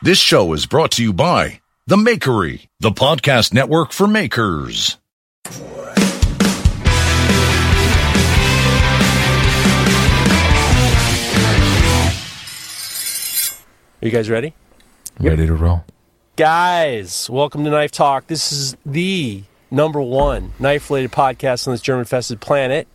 This show is brought to you by The Makery, the podcast network for makers. Are you guys ready? Ready to roll. Guys, welcome to Knife Talk. This is the number one knife related podcast on this German infested planet.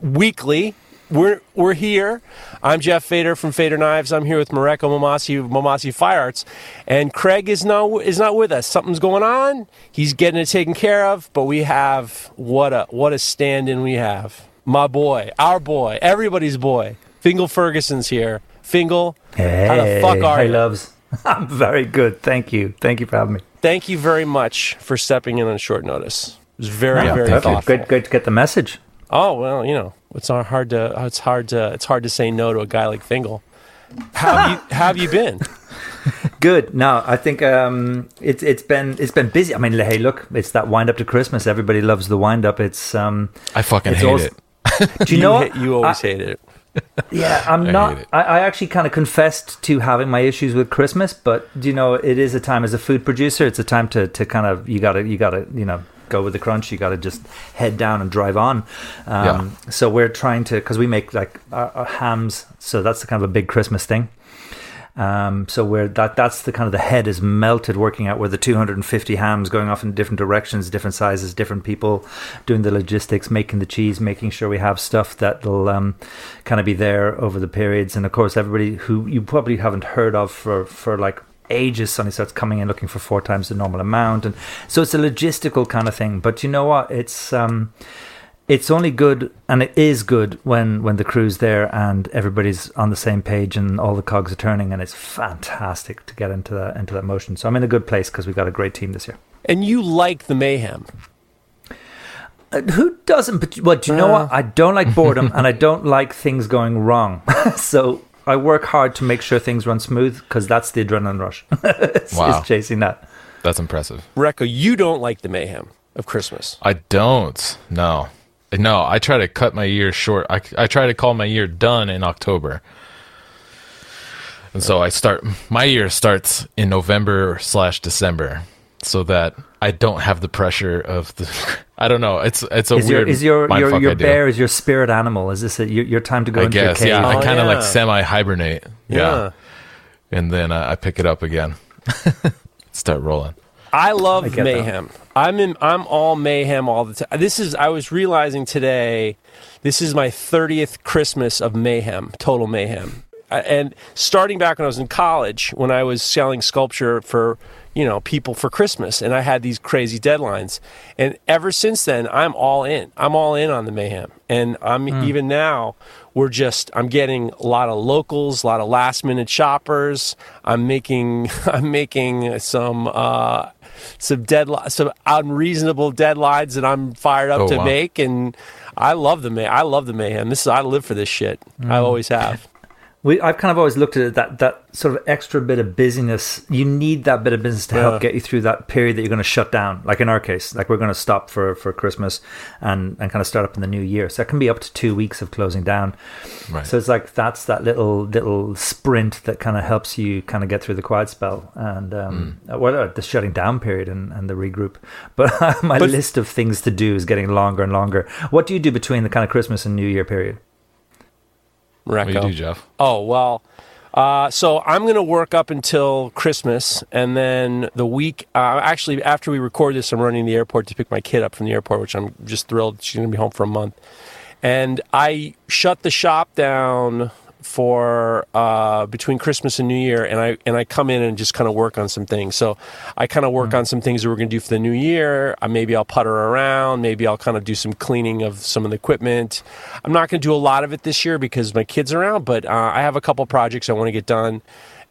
Weekly. We're we're here. I'm Geoff Feder from Feder Knives. I'm here with Mareko Maumasi of Maumasi Fire Arts. And Craig is not is not with us. Something's going on. He's getting it taken care of, but we have what a what a stand-in we have. My boy, our boy, everybody's boy. Fingal Ferguson's here. Fingal, Hey, how the fuck are hey, you? loves. I'm very good. Thank you. Thank you for having me. thank you very much for stepping in on short notice. It was very, Yeah, very thank you. thoughtful. Great, great to get the message. Oh well, you know, it's not hard to it's hard to it's hard to say no to a guy like Fingal. How have you how have you been? Good. No, I think um, it's it's been it's been busy. I mean, hey, look, it's that wind up to Christmas. Everybody loves the wind up. It's um, I fucking It's hate also- it. do you know hate- what? you always I- hated it. Yeah, I'm I not. I, I actually kind of confessed to having my issues with Christmas, but do you know, it is a time as a food producer. It's a time to to kind of you gotta you gotta you know go with the crunch. You gotta just head down and drive on. Um, So we're trying to because we make like our, our hams, so that's the kind of a big Christmas thing. Um, so where that that's the kind of the head is melted working out where the 250 hams going off in different directions, different sizes, different people doing the logistics, making the cheese, making sure we have stuff that'll um, kind of be there over the periods. And of course, everybody who you probably haven't heard of for for like ages suddenly starts coming in looking for four times the normal amount, and so it's a logistical kind of thing. But you know what? It's um, it's only good and it is good when when the crew's there and everybody's on the same page and all the cogs are turning and it's fantastic to get into that into that motion. So i'm in a good place because we've got a great team this year. And you like the mayhem. Uh, who doesn't? But what do you know what? I don't like boredom and i don't like things going wrong. So i work hard to make sure things run smooth because that's the adrenaline rush it's, Wow. it's chasing that That's impressive. Recco, you don't like the mayhem of Christmas. I don't. No. No, I try to cut my year short. I, I try to call my year done in October. And so I start, my year starts in November slash December so that I don't have the pressure of the, I don't know. It's, it's a is your is your your, your I bear is your spirit animal is this a, your, your time to go I into guess. your cave Yeah. I Oh, kind of yeah. like semi hibernate. Yeah. And then uh, I pick it up again. Start rolling. I love get that. mayhem. I'm in. I'm all mayhem all the time. This is. I was realizing today. This is my thirtieth Christmas of mayhem. Total mayhem. And starting back when I was in college, when I was selling sculpture for you know people for Christmas, and I had these crazy deadlines. And ever since then, I'm all in. I'm all in on the mayhem. And I'm even now. We're just. I'm getting a lot of locals, a lot of last minute shoppers. I'm making. I'm making some. Uh, some deadline, some unreasonable deadlines that I'm fired up Oh, to wow. make, and I love the may. I love the mayhem. This is I live for this shit. I always have. We, I've kind of always looked at it that that sort of extra bit of busyness. You need that bit of business to Yeah. help get you through that period that you're going to shut down. Like in our case, like we're going to stop for for Christmas and and kind of start up in the new year. So that can be up to two weeks of closing down. Right. So it's like that's that little little sprint that kind of helps you kind of get through the quiet spell and um, well uh, the shutting down period and, and the regroup. But my But- list of things to do is getting longer and longer. What do you do between the kind of Christmas and New Year period? What do you Recco. do, Jeff? Oh well. Uh, so I'm gonna work up until Christmas, and then the week. Uh, actually, after we record this, I'm running to the airport to pick my kid up from the airport, which I'm just thrilled. She's gonna be home for a month, and I shut the shop down for uh, between Christmas and New Year, and I and I come in and just kind of work on some things. So I kind of work on some things that we're going to do for the new year. Uh, maybe I'll putter around. Maybe I'll kind of do some cleaning of some of the equipment. I'm not going to do a lot of it this year because my kids are around, but uh, I have a couple projects I want to get done.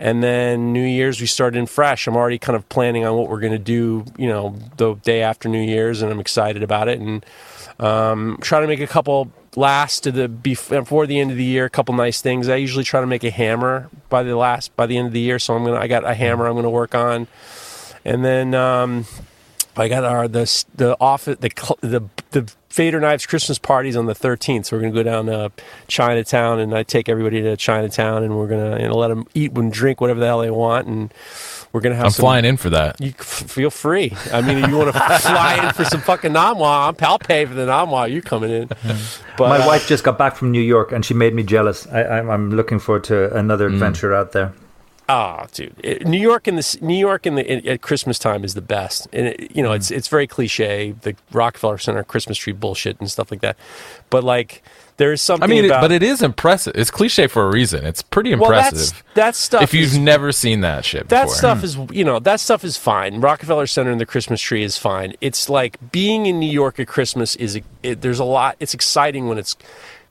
And then New Year's, we start in fresh. I'm already kind of planning on what we're going to do, you know, the day after New Year's, and I'm excited about it. And um, try to make a couple last to the before the end of the year. A couple nice things. I usually try to make a hammer by the last by the end of the year. So I'm gonna. I got a hammer I'm gonna work on, and then um, I got our the the office the the the Feder Knives Christmas parties on the 13th. So we're gonna go down to Chinatown, and I take everybody to Chinatown, and we're gonna know, let them eat and drink whatever the hell they want, and we're gonna have. I'm some, flying in for that. You f- feel free. I mean, if you want to fly in for some fucking Nom Wah, I'm I'll pay for the Nom Wah. You're coming in. But My uh, wife just got back from New York and she made me jealous. I, I'm, I'm looking forward to another Mm. adventure out there. Oh, dude, It- New York in the New York in the at Christmas time is the best, and it, you know it's it's very cliche, the Rockefeller Center Christmas tree bullshit and stuff like that. But like, there's something. I something mean, it, about but it is impressive. It's cliche for a reason. It's pretty impressive. well, that's impressive. that stuff. if you've is- never seen that shit that before. stuff is you know that stuff is fine. Rockefeller Center and the Christmas tree is fine. It's like being in New York at Christmas is it, there's a lot. It's exciting when it's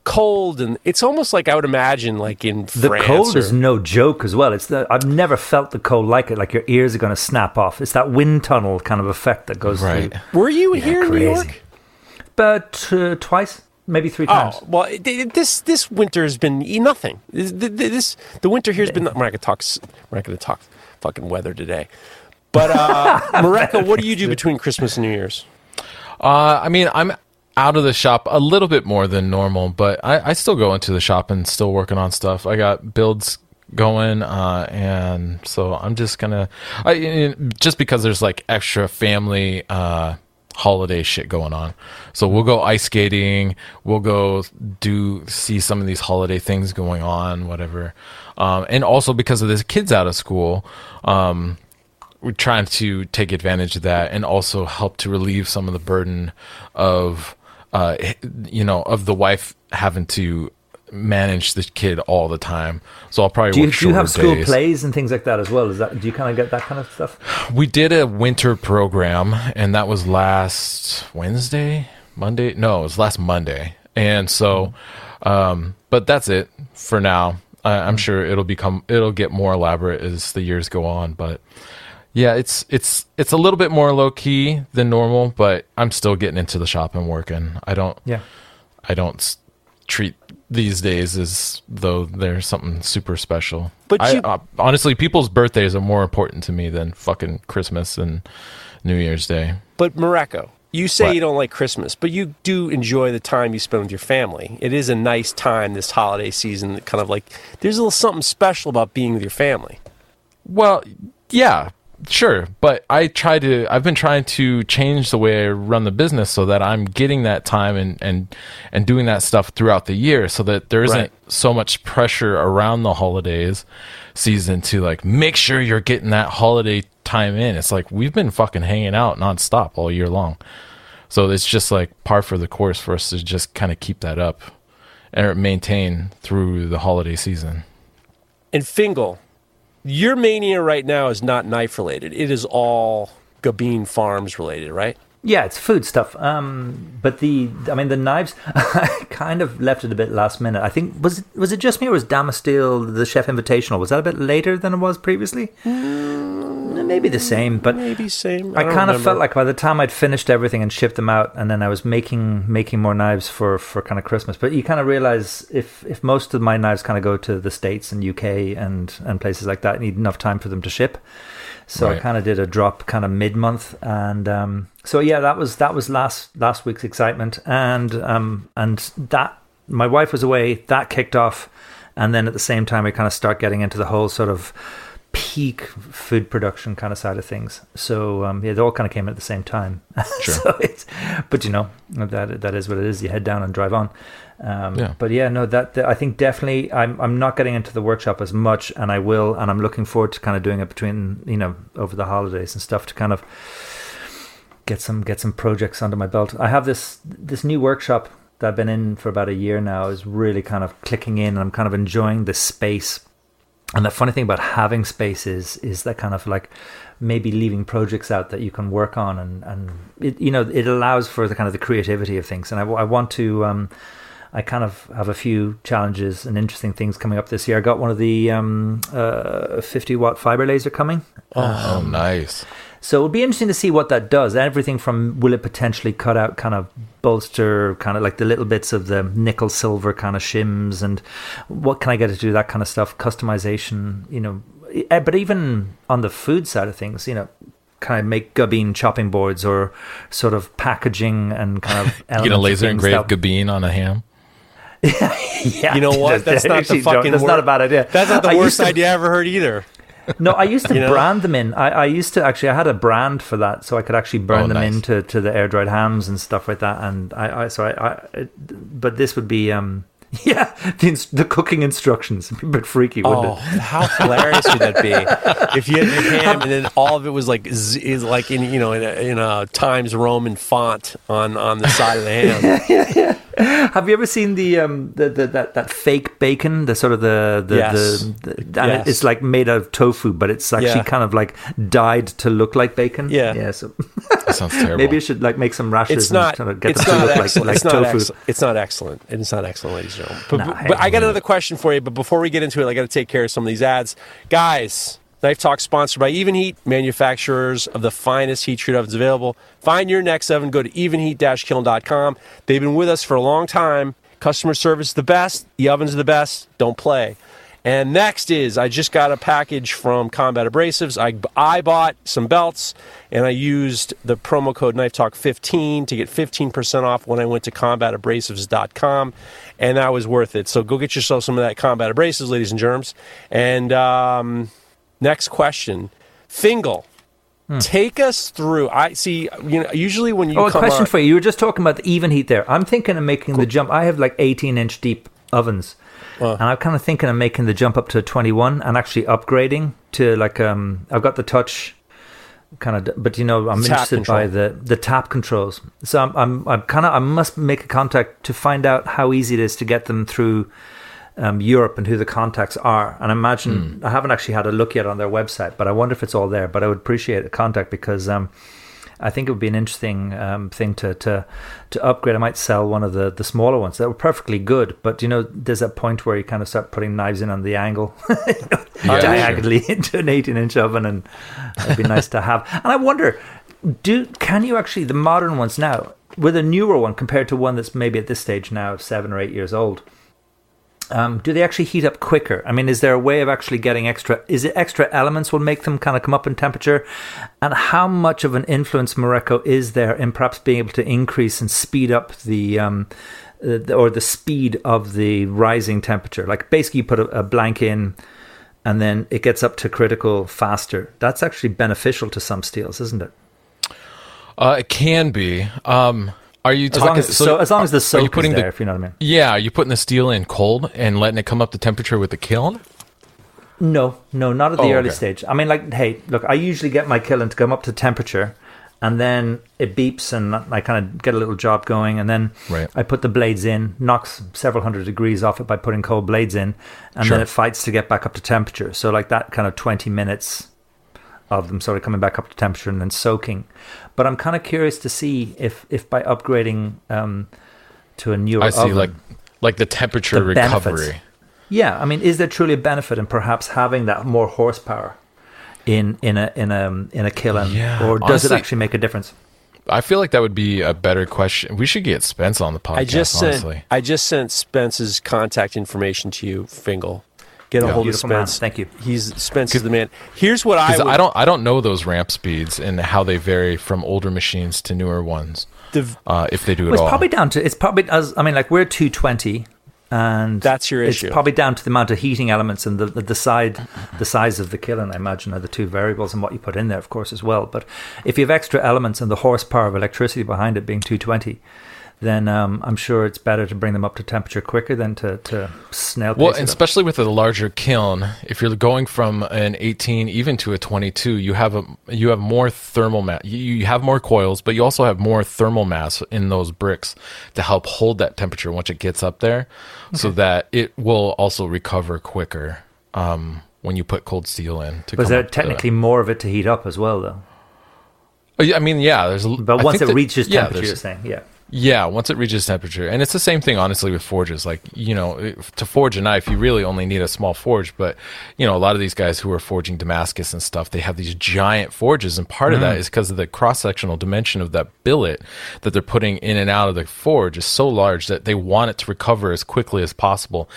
cold and it's almost like I would imagine like in The France cold or- is no joke as well. It's the, I've never felt the cold like it. Like your ears are going to snap off. It's that wind tunnel kind of effect that goes Right. through. Were you here in New. York? But uh, twice, maybe three times. Oh well, it, it- this this winter has been e- nothing. This, this the winter here's been. We're not gonna talk. We're not gonna talk fucking weather today. But uh, Mareko, what do you do between Christmas and New Year's? Uh, I mean, I'm out of the shop a little bit more than normal, but I, I still go into the shop and still working on stuff. I got builds going, uh, and so I'm just gonna, I, just because there's like extra family, uh, holiday shit going on. So we'll go ice skating, we'll go do, see some of these holiday things going on, whatever. Um, and also because of this kids out of school, um, we're trying to take advantage of that and also help to relieve some of the burden of uh you know of the wife having to manage the kid all the time so i'll probably Do you, do you have school days. plays and things like that as well? Is that do you kind of get that kind of stuff? we did a winter program and that was last wednesday monday no it was last monday and so um but that's it for now I, i'm sure it'll become it'll get more elaborate as the years go on but yeah it's it's it's a little bit more low key than normal but i'm still getting into the shop and working i don't Yeah. i don't treat these days as though they're something super special But I, you- uh, honestly people's birthdays are more important to me than fucking christmas and new year's day But Mareko, you say What? you don't like Christmas, but you do enjoy the time you spend with your family. It is a nice time this holiday season. Kind of like there's a little something special about being with your family. Well, yeah, sure, but I try to. I've been trying to change the way I run the business so that I'm getting that time and and and doing that stuff throughout the year, so that there isn't Right. so much pressure around the holidays season to like make sure you're getting that holiday time in. It's like we've been fucking hanging out nonstop all year long, so it's just like par for the course for us to just kind of keep that up and maintain through the holiday season. And Fingal, your mania right now is not knife related. It is all Gubbeen Farms related, right? Yeah, it's food stuff. Um, but the, I mean, the knives, I kind of left it a bit last minute. I think was it, was it just me or was Damasteel the Chef Invitational? Was that a bit later than it was previously? Maybe the same, but Maybe same. I don't kind of felt like by the time I'd finished everything and shipped them out, and then I was making making more knives for for kind of Christmas. But you kind of realize if if most of my knives kind of go to the states and UK and and places like that, I need enough time for them to ship. So I kind of did a drop kind of mid month, and um, so yeah, that was that was last last week's excitement, and um, and that my wife was away, that kicked off, and then at the same time we kind of start getting into the whole sort of peak food production kind of side of things. So um, yeah, they all kind of came at the same time. Sure. so it's, but you know that that is what it is. You head down and drive on. Um, Yeah. But yeah, no, that, that I think definitely I'm I'm not getting into the workshop as much, and I will, and I'm looking forward to kind of doing it between you know over the holidays and stuff to kind of get some get some projects under my belt. I have this this new workshop that I've been in for about a year now is really kind of clicking in. and I'm kind of enjoying the space. And the funny thing about having spaces is that kind of like maybe leaving projects out that you can work on, and and it you know it allows for the kind of the creativity of things. And I, I want to. Um, I kind of have a few challenges and interesting things coming up this year. I got one of the um, uh, 50 watt fiber laser coming. Oh, nice. So it'll be interesting to see what that does. Everything from will it potentially cut out kind of bolster, kind of like the little bits of the nickel silver kind of shims, and what can I get to do that kind of stuff, customization, you know. Eh, But even on the food side of things, you know, kind of make Gubbeen chopping boards or sort of packaging and kind of Get a laser things engraved that- Gubbeen on a ham. Yeah, You know what? That's not the actually, fucking That's wor- not a bad idea. That's not the I worst to- idea I ever heard either. No, I used to You know? brand them in. I, I used to actually. I had a brand for that, so I could actually burn Oh, them nice. into to the air dried hams and stuff like that. And I, I so I, I but this would be um yeah the, the cooking instructions a bit freaky, wouldn't Oh, it? how hilarious would that be if you had your ham and then all of it was like z- is like in you know in a, in a Times Roman font on on the side of the ham. Have you ever seen the um the, the that that fake bacon, the sort of the the, Yes. the, the and Yes. it's like made out of tofu, but it's actually Yeah. kind of like dyed to look like bacon. Yeah. yeah. So That sounds terrible. maybe you should like make some rashers It's not. and get It's them to not look like, excellent. like it's not tofu. excellent. It's not excellent. It's not excellent, ladies and gentlemen. But, Nah, but, hey. but I got another question for you. But before we get into it, I got to take care of some of these ads, guys. Knife Talk sponsored by Evenheat, manufacturers of the finest heat treat ovens available. Find your next oven. Go to evenheat-kiln.com. They've been with us for a long time. Customer service the best. The ovens are the best. Don't play. And next is I just got a package from Combat Abrasives. I, I bought some belts and I used the promo code Knife Talk 15 to get 15% off when I went to combatabrasives.com. And that was worth it. So go get yourself some of that Combat Abrasives, ladies and germs. And um, next question Fingal. Take us through. I see. You know, usually when you Hmm. Oh, a question on, for you. You were just talking about the Evenheat there. I'm thinking of making the jump. I have like 18 inch deep ovens, and I'm kind of thinking of making the jump up to 21 and actually upgrading to like um. I've got the touch kind of, but you know, I'm Tap interested by the the tap controls. So I'm I'm, I'm kind of I must make a contact to find out how easy it is to get them through. Um, Europe and who the contacts are, and I imagine I haven't actually had a look yet on their website, but I wonder if it's all there. But I would appreciate a contact because um, I think it would be an interesting um, thing to, to to upgrade. I might sell one of the, the smaller ones that were perfectly good, but you know, there's that point where you kind of start putting knives in on the angle you know, Yeah, diagonally into an 18 inch oven, and it'd be nice to have. And I wonder, do can you actually the modern ones now with a newer one compared to one that's maybe at this stage now seven or eight years old? Um, do they actually heat up quicker? I mean, is there a way of actually getting extra? Is it extra elements will make them kind of come up in temperature? And how much of an influence Mareko is there in perhaps being able to increase and speed up the, um, the or the speed of the rising temperature? Like basically, you put a, a blank in, and then it gets up to critical faster. That's actually beneficial to some steels, isn't it? Uh, it can be. Um, are you As talking? as, so, as long as the are you putting is there, the if you know what I mean. yeah? Are you putting the steel in cold and letting it come up to temperature with the kiln? No, no, not at the Oh, early okay. stage. I mean, like, hey, look, I usually get my kiln to come up to temperature, and then it beeps, and I kind of get a little job going, and then Right. I put the blades in, knocks several hundred degrees off it by putting cold blades in, and Sure. then it fights to get back up to temperature. So, like that kind of twenty minutes of them sort of coming back up to temperature and then soaking. But I'm kind of curious to see if if by upgrading um, to a newer I see, oven, like like the temperature The benefits. recovery. yeah, I mean, is there truly a benefit in perhaps having that more horsepower in in a in a in a kiln, Yeah, or does honestly- it actually make a difference? I feel like that would be a better question. We should get Spence on the podcast. I just sent honestly. I just sent Spence's contact information to you, Fingal. Get a Yeah. hold of Beautiful man. Spence. Thank you. He's Spence is the man. Here's what I 'Cause would, I don't I don't know those ramp speeds and how they vary from older machines to newer ones. the- Uh, if they do Well, at it's all. probably down to it's probably as I mean, like we're two twenty, and That's your it's issue. probably down to the amount of heating elements and the, the the side the size of the kiln. I imagine are the two variables, and what you put in there, of course, as well. But if you have extra elements and the horsepower of electricity behind it being two twenty, then um, I'm sure it's better to bring them up to temperature quicker than to, to snail Well, pace especially with a larger kiln, if you're going from an 18 even to a 22, you have a you have more thermal mass. You, you have more coils, but you also have more thermal mass in those bricks to help hold that temperature once it gets up there, so that it will also recover quicker um, when you put cold steel in. To But is there to- technically more of it to heat up as well, though? Oh, I mean, yeah. There's, But once it reaches temperature, there's- you're saying, yeah. Yeah, once it reaches temperature, and it's the same thing, honestly, with forges. Like you know, to forge a knife, you really only need a small forge. But you know, a lot of these guys who are forging Damascus and stuff, they have these giant forges, and part of that is because of the cross sectional dimension of that billet that they're putting in and out of the forge is so large that they want it to recover as quickly as possible,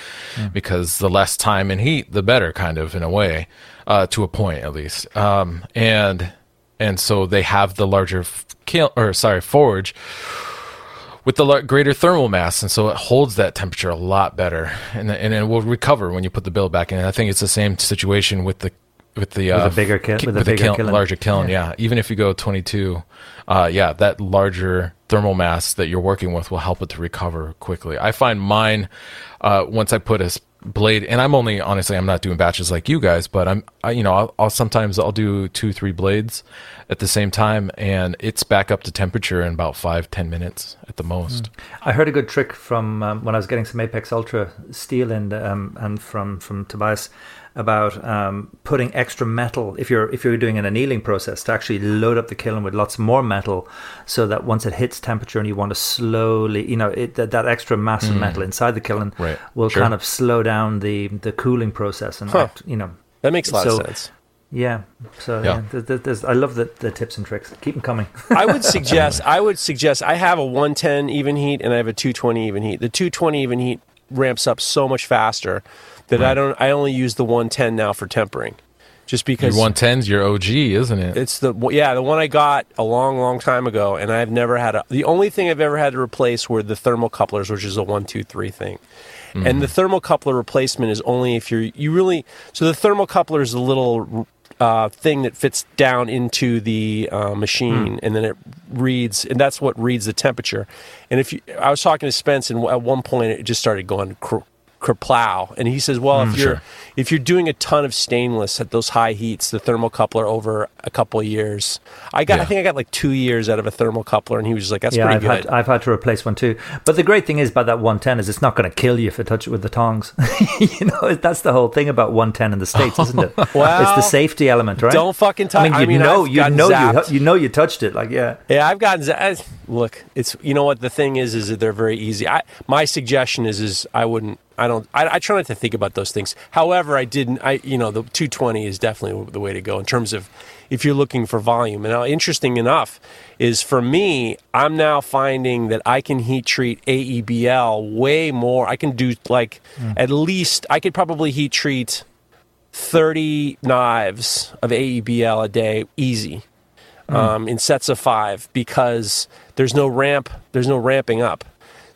because the less time and heat, the better, kind of in a way, uh, to a point at least. Um, and and so they have the larger kiln, or sorry, forge with the greater thermal mass, and so it holds that temperature a lot better, and and it will recover when you put the bill back in. And I think it's the same situation with the with the uh, a bigger kiln, ki- with a with the bigger kiln, kiln. larger kiln. Yeah. even if you go 22, uh, yeah, that larger thermal mass that you're working with will help it to recover quickly. I find mine uh, once I put a blade, and I'm only honestly I'm not doing batches like you guys, but I'm I, you know I'll, I'll sometimes I'll do two three blades at the same time, and it's back up to temperature in about five ten minutes at the most. I heard a good trick from um, when I was getting some Apex Ultra steel and um, and from from Tobias about um, putting extra metal if you're if you're doing an annealing process to actually load up the kiln with lots more metal so that once it hits temperature and you want to slowly you know it, that, that extra mass of metal inside the kiln Right. will Sure. kind of slow down the the cooling process and Huh. act- you know That makes a lot So- of sense. yeah so Yeah. yeah, there- there- there's, I love the, the tips and tricks keep them coming I would suggest I would suggest I have a 110 Evenheat and I have a 220 Evenheat. The 220 Evenheat ramps up so much faster that I don't I only use the 110 now for tempering. Just Your because 110's your OG, isn't it? it's the yeah, the one I got a long long time ago and I've never had a the only thing I've ever had to replace were the thermal couplers, which is a 1 2 3 thing. And the mm-hmm. thermocoupler replacement is only if you're you really so the thermocoupler is a little uh, thing that fits down into the uh, machine and then it reads and that's what reads the temperature. And if you, I was talking to Spence and at one point it just started going cr- kerplow and he says well if mm, you're sure. if you're doing a ton of stainless at those high heats the thermocoupler over a couple of years I got I think I got like two years out of a thermocoupler and he was just like that's yeah, I've pretty had good I've had to replace one too. But the great thing is about that 110 is it's not going to kill you if you touch it with the tongs. you know, that's the whole thing about 110 in the states, isn't it? Well, it's the safety element, right? don't fucking touch I mean, you I mean, know, I've you know, zapped. you you know, you touched it. Like, yeah, Yeah, I've gotten. z- I- Look, it's you know what the thing is is that they're very easy. I my suggestion is is I wouldn't. I don't. I, I try not to think about those things. However, I didn't. I you know the 220 is definitely the way to go in terms of if you're looking for volume. And now, interesting enough is for me, I'm now finding that I can heat treat AEBL way more. I can do like at least I could probably heat treat 30 knives of AEBL a day easy um, in sets of five because there's no ramp, there's no ramping up.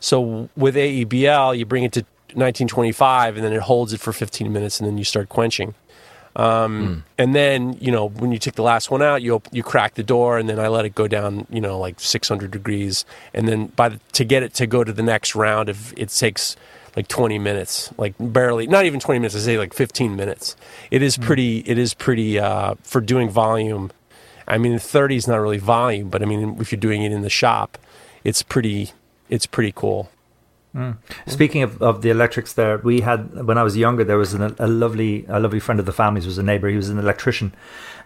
So with AEBL, you bring it to 1925 and then it holds it for 15 minutes and then you start quenching. Um, And then you know when you take the last one out, you op- you crack the door and then I let it go down you know like 600 degrees and then by the, to get it to go to the next round, if it takes like 20 minutes, like barely, not even 20 minutes. I say like 15 minutes. It is pretty. It is pretty uh, for doing volume. I mean, 30 is not really volume, but I mean, if you're doing it in the shop, it's pretty. It's pretty cool. Mm. Speaking of, of the electrics, there we had when I was younger. There was an, a lovely a lovely friend of the family's was a neighbor. He was an electrician,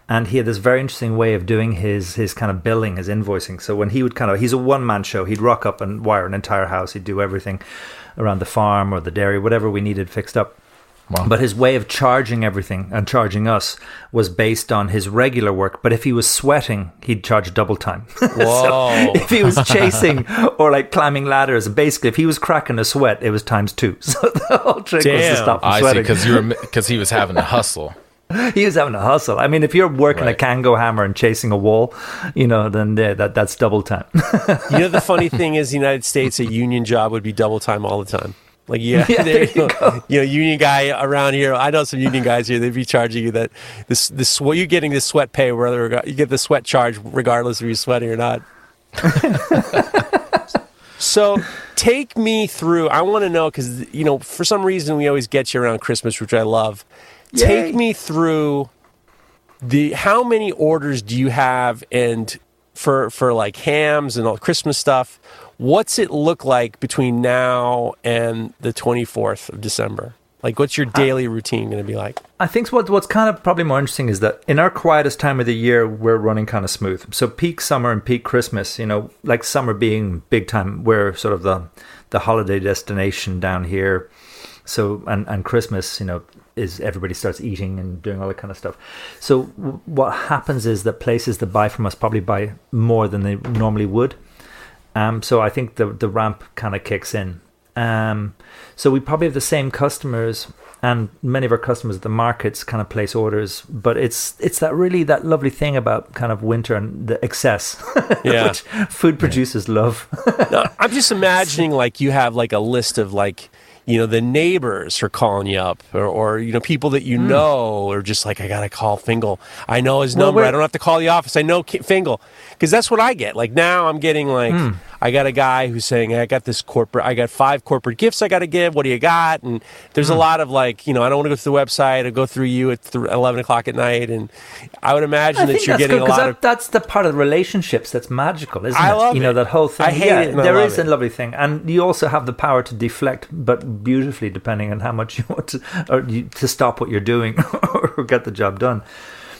and he had this very interesting way of doing his his kind of billing, his invoicing. So when he would kind of he's a one man show. He'd rock up and wire an entire house. He'd do everything around the farm or the dairy, whatever we needed fixed up. Wow. But his way of charging everything and charging us was based on his regular work. But if he was sweating, he'd charge double time. Whoa. if he was chasing or like climbing ladders, basically, if he was cracking a sweat, it was times two. So the whole trick was to Damn. stop him I see, sweating. because you were because he was having to hustle. he was having a hustle. I mean, if you're working a Right. Kango hammer and chasing a wall, you know, then yeah, that that's double time. You know, the funny thing is, the United States, a union job would be double time all the time. Like, yeah, Yeah, there you go. You know, union guy around here. I know some union guys here. They'd be charging you that this this what you're getting this sweat pay, whether you get the sweat charge regardless if you're sweating or not. So take me through. I want to know because you know for some reason we always get you around Christmas, which I love. Yay. Take me through the how many orders do you have and for for like hams and all Christmas stuff. What's it look like between now and the 24th of December? Like, what's your uh, daily routine going to be like? I think what what's kind of probably more interesting is that in our quietest time of the year, we're running kind of smooth. So peak summer and peak Christmas, you know, like summer being big time, we're sort of the the holiday destination down here. So and and Christmas, you know, is everybody starts eating and doing all that kind of stuff. So w- what happens is that places that buy from us probably buy more than they normally would. Um, so I think the the ramp kind of kicks in. Um, so we probably have the same customers, and many of our customers at the markets kind of place orders. But it's it's that really that lovely thing about kind of winter and the excess, Yeah. which food producers love. No, I'm just imagining like you have like a list of like you know the neighbors are calling you up or, or you know people that you know are just like I gotta call Fingal. I know his. Well, number. I don't have to call the office. I know Fingal because that's what I get. Like now I'm getting like Hmm. I got a guy who's saying hey, I got this corporate. I got five corporate gifts I got to give. What do you got? And there's Hmm. a lot of like you know I don't want to go to the website. I go through you at th- 11 o'clock at night, and I would imagine I that you're getting good a lot that, of that's the part of relationships that's magical, isn't I it? love you know it. that whole thing. I hate yeah, it and I love is it. a lovely thing, and you also have the power to deflect, but beautifully, depending on how much you want to, or you, to stop what you're doing or get the job done.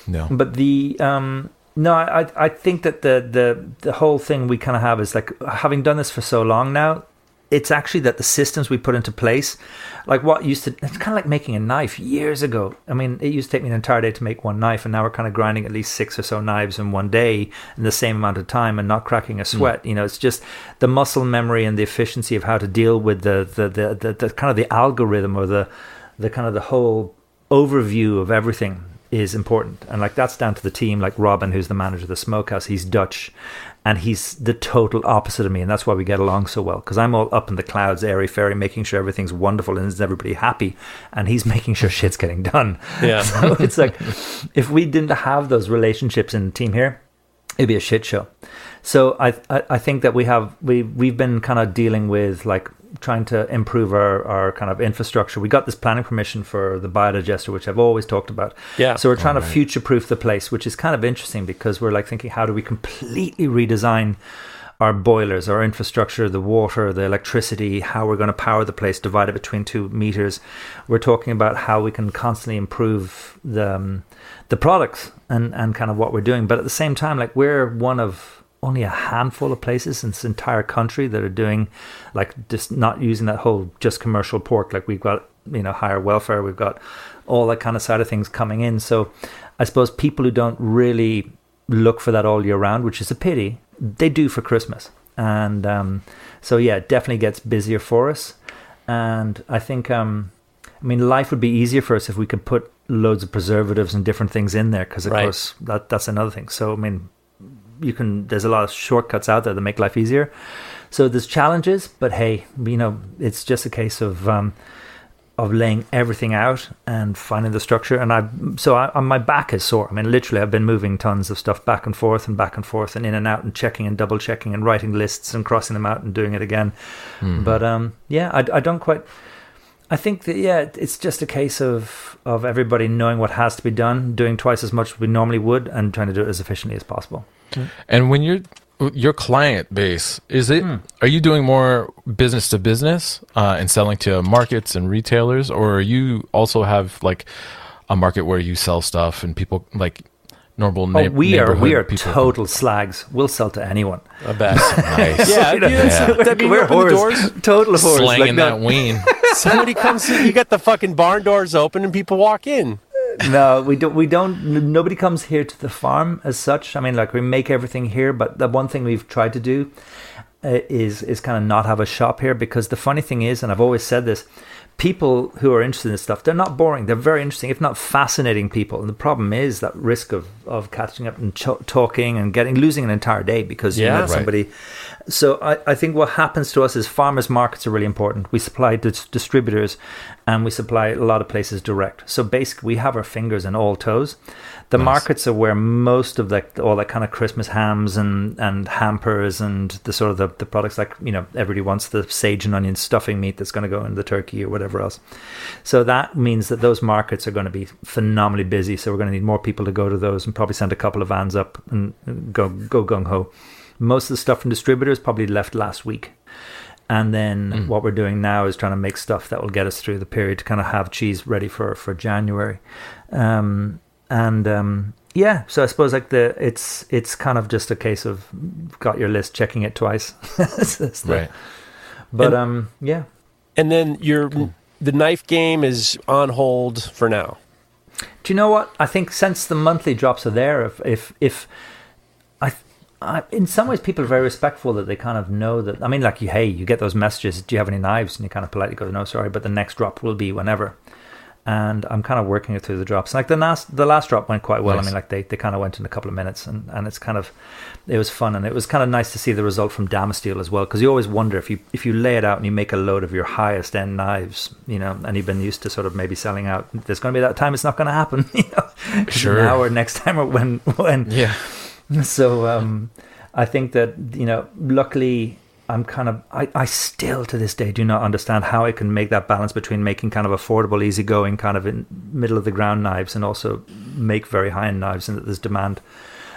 No. But the um, no, I I think that the the the whole thing we kind of have is like having done this for so long now. It's actually that the systems we put into place, like what used to, it's kind of like making a knife years ago. I mean, it used to take me an entire day to make one knife, and now we're kind of grinding at least six or so knives in one day in the same amount of time and not cracking a hmm. sweat. You know, it's just the muscle memory and the efficiency of how to deal with the the the, the, the kind of the algorithm or the the kind of the whole overview of everything is important. And like that's down to the team, like Robin, who's the manager of the smokehouse. He's Dutch and he's the total opposite of me. And that's why we get along so well. Because I'm all up in the clouds, airy fairy, making sure everything's wonderful and is everybody happy. And he's making sure shit's getting done. Yeah. So it's like if we didn't have those relationships in the team here, it'd be a shit show. So I I, I think that we have we we've been kind of dealing with like trying to improve our, our kind of infrastructure. We got this planning permission for the biodigester, which I've always talked about. Yeah. So we're trying to future proof the place, which is kind of interesting because we're like thinking, how do we completely redesign our boilers, our infrastructure, the water, the electricity, how we're going to power the place, divide it between two meters. We're talking about how we can constantly improve the um, the products and and kind of what we're doing. But at the same time, like we're one of only a handful of places in this entire country that are doing like just not using that whole just commercial pork. Like we've got you know higher welfare, we've got all that kind of side of things coming in. So I suppose people who don't really look for that all year round, which is a pity, they do for Christmas. And um, so yeah, it definitely gets busier for us. And I think um, I mean, life would be easier for us if we could put loads of preservatives and different things in there, because of Right. course that that's another thing. So I mean, you can. There's a lot of shortcuts out there that make life easier. So there's challenges, but hey, you know, it's just a case of um, of laying everything out and finding the structure. And I, so I, my back is sore. I mean, literally, I've been moving tons of stuff back and forth and back and forth and in and out and checking and double checking and writing lists and crossing them out and doing it again. But um, yeah, I, I don't quite. I think that yeah, it's just a case of of everybody knowing what has to be done, doing twice as much as we normally would, and trying to do it as efficiently as possible. And when you're your client base is it are you doing more business to business uh, and selling to markets and retailers or are you also have like a market where you sell stuff and people like normal Oh, we are we are people total slags. We'll sell to anyone. I bet. nice yeah, dude, that's- Yeah. that mean, We're open the whores. doors. Total whores. slanging Like, that no, ween Somebody comes in, you got the fucking barn doors open and people walk in. No, we don't. We don't. Nobody comes here to the farm as such. I mean, like we make everything here, but the one thing we've tried to do uh, is is kind of not have a shop here because the funny thing is, and I've always said this, people who are interested in this stuff, they're not boring. They're very interesting, if not fascinating people. And the problem is that risk of, of catching up and ch- talking and getting losing an entire day because you Yeah. met Right. somebody. So I, I think what happens to us is farmers markets are really important. We supply dis- distributors and we supply a lot of places direct. So basically, we have our fingers in all toes. The markets are where most of that all that kind of Christmas hams and, and hampers and the sort of the, the products like you know everybody wants the sage and onion stuffing meat that's going to go in the turkey or whatever else. So that means that those markets are going to be phenomenally busy. So we're going to need more people to go to those and probably send a couple of vans up and and go go gung ho. Most of the stuff from distributors probably left last week. And then what we're doing now is trying to make stuff that will get us through the period to kind of have cheese ready for for January. Um, and um, yeah, so I suppose like the it's it's kind of just a case of got your list, checking it twice. The- Right. But And- um, yeah. And then your the knife game is on hold for now. Do you know what? I think since the monthly drops are there, if if if I, in some ways people are very respectful that they kind of know that. I mean, like you, hey, you get those messages. Do you have any knives? And you kind of politely go, no, sorry, but the next drop will be whenever. And I'm kind of working it through the drops. Like the last, the last drop went quite well. I mean, like they, they kind of went in a couple of minutes, and, and it's kind of, it was fun, and it was kind of nice to see the result from Damasteel as well, because you always wonder if you if you lay it out and you make a load of your highest end knives, you know, and you've been used to sort of maybe selling out. There's going to be that time it's not going to happen, you know, Sure. now or next time or when when Yeah. so um, I think that you know, luckily, I'm kind of I, I still to this day do not understand how I can make that balance between making kind of affordable, easygoing, kind of in middle of the ground knives, and also make very high end knives, and that there's demand,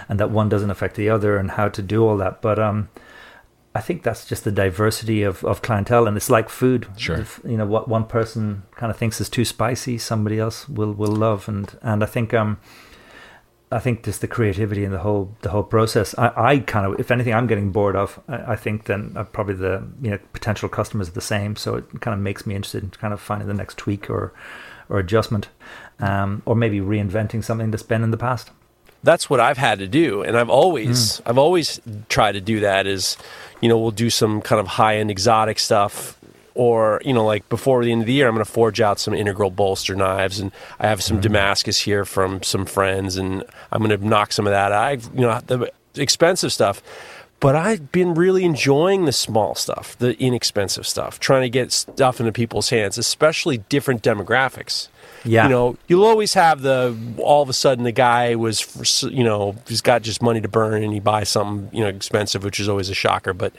and that one doesn't affect the other, and how to do all that. But um, I think that's just the diversity of, of clientele, and it's like food. Sure. If, you know what one person kind of thinks is too spicy, somebody else will will love, and and I think um. I think just the creativity and the whole the whole process. I, I kind of, if anything, I'm getting bored of. I, I think then uh, probably the you know potential customers are the same, so it kind of makes me interested in kind of finding the next tweak or or adjustment, um, or maybe reinventing something that's been in the past. that's what I've had to do, and I've always I've always tried to do that. Is you know we'll do some kind of high end exotic stuff, or you know like before the end of the year, I'm going to forge out some integral bolster knives, and I have some mm-hmm. Damascus here from some friends, and I'm going to knock some of that. I you know the expensive stuff. But I've been really enjoying the small stuff, the inexpensive stuff, trying to get stuff into people's hands, especially different demographics Yeah. you know you'll always have the all of a sudden the guy was you know he's got just money to burn and he buys something you know expensive which is always a shocker but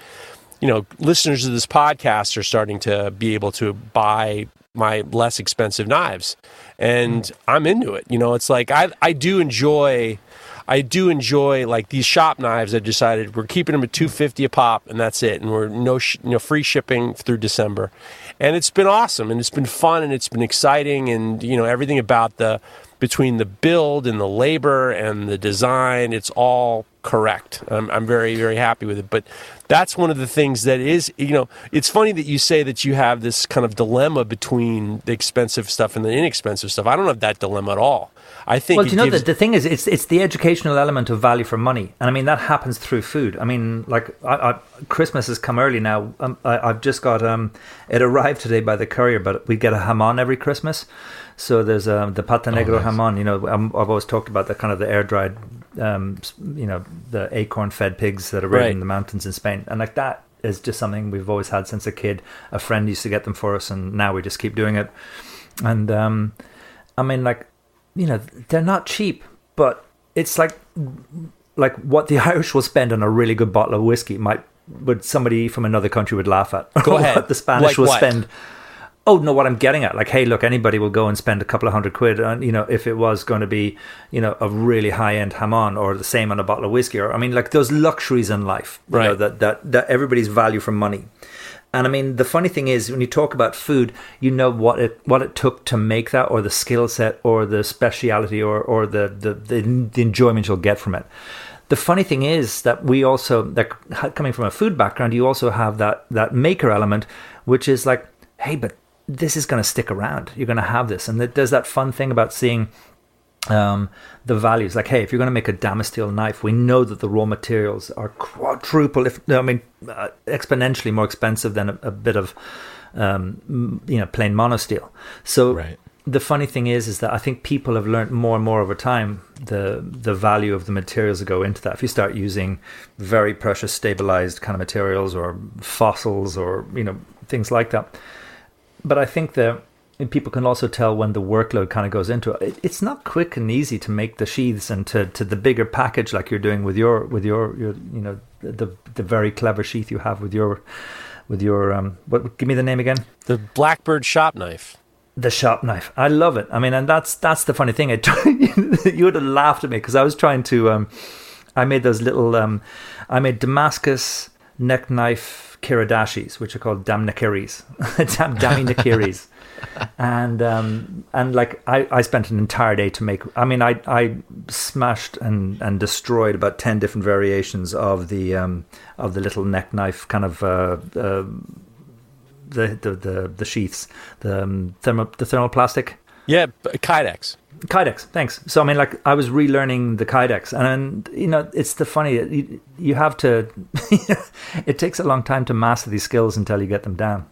you know listeners of this podcast are starting to be able to buy my less expensive knives and i'm into it you know it's like i i do enjoy I do enjoy like these shop knives. I decided we're keeping them at two fifty a pop, and that's it. And we're no, sh- you know, free shipping through December, and it's been awesome, and it's been fun, and it's been exciting, and you know everything about the between the build and the labor and the design, it's all correct. I'm, I'm very very happy with it. But that's one of the things that is you know it's funny that you say that you have this kind of dilemma between the expensive stuff and the inexpensive stuff. I don't have that dilemma at all. I think Well, do you know gives- the, the thing is, it's it's the educational element of value for money, and I mean that happens through food. I mean, like I, I, Christmas has come early now. Um, I, I've just got um, it arrived today by the courier, but we get a hamon every Christmas. So there's um, the pata negro nice. hamon. You know, um, I've always talked about the kind of the air dried, um, you know, the acorn fed pigs that are raised Right. in the mountains in Spain, and like that is just something we've always had since a kid. A friend used to get them for us, and now we just keep doing it. And um, I mean, like, you know, they're not cheap, but it's like like what the Irish will spend on a really good bottle of whiskey might would somebody from another country would laugh at. Go ahead. The Spanish Like will what? spend. Oh no, what I'm getting at, like, hey, look, anybody will go and spend a couple of hundred quid on, you know, if it was going to be, you know, a really high end hamon or the same on a bottle of whiskey, or I mean, like those luxuries in life, you know, Right. that that that everybody's value for money. And I mean, the funny thing is, when you talk about food, you know what it what it took to make that, or the skill set, or the speciality, or or the the, the, the enjoyment you'll get from it. The funny thing is that we also, like coming from a food background, you also have that that maker element, which is like, hey, but this is going to stick around. You're going to have this, and there's that fun thing about seeing um, the values. Like, hey, if you're going to make a Damasteel knife, we know that the raw materials are quadruple, if I mean, uh, exponentially more expensive than a, a bit of um, you know, plain monosteel. So Right. the funny thing is, is that I think people have learned more and more over time the the value of the materials that go into that. If you start using very precious stabilized kind of materials or fossils or you know things like that, but I think that people can also tell when the workload kind of goes into it. it. It's not quick and easy to make the sheaths and to, to the bigger package like you're doing with your with your, your you know the the very clever sheath you have with your with your um what give me the name again The Blackbird shop knife. the sharp knife. I love it. I mean, and that's that's the funny thing. I you would have laughed at me because I was trying to. Um, I made those little. Um, I made Damascus neck knife kiridashis, which are called damnakiris, dam daminikiris. and um, and like I, I spent an entire day to make. I mean, I I smashed and and destroyed about ten different variations of the um, of the little neck knife kind of. Uh, uh, the, the, the, the sheaths, the um, thermo, the thermoplastic. Yeah, Kydex. Kydex, thanks. So I mean, like I was relearning the Kydex, and you know, it's the funny. You, you have to. it takes a long time to master these skills until you get them down.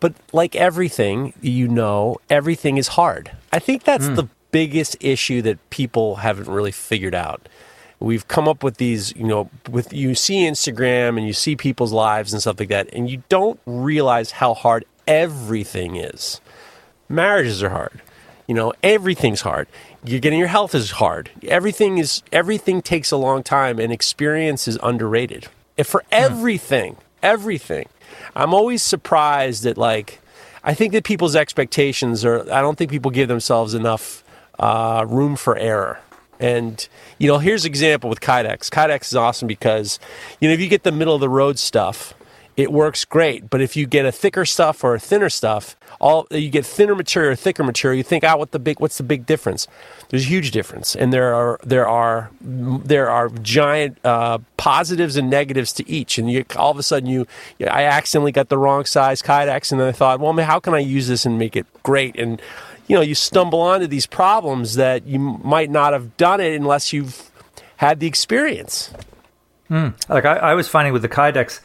But like everything, you know, everything is hard. I think that's hmm. the biggest issue that people haven't really figured out. We've come up with these, you know, with you see Instagram and you see people's lives and stuff like that, and you don't realize how hard everything is. Marriages are hard. You know, everything's hard. You're getting your health is hard. Everything is everything takes a long time and experience is underrated. If for everything, everything. I'm always surprised that like I think that people's expectations are I don't think people give themselves enough uh, room for error. And you know, here's an example with Kydex. Kydex is awesome because you know if you get the middle of the road stuff, it works great. But if you get a thicker stuff or a thinner stuff, all you get thinner material or thicker material, you think, ah, what the big, what's the big difference? There's a huge difference, and there are there are there are giant uh, positives and negatives to each. And you all of a sudden you, I accidentally got the wrong size Kydex, and then I thought, well, how can I use this and make it great? And you know, you stumble onto these problems that you might not have done it unless you've had the experience. Like I, I was finding with the Kydex,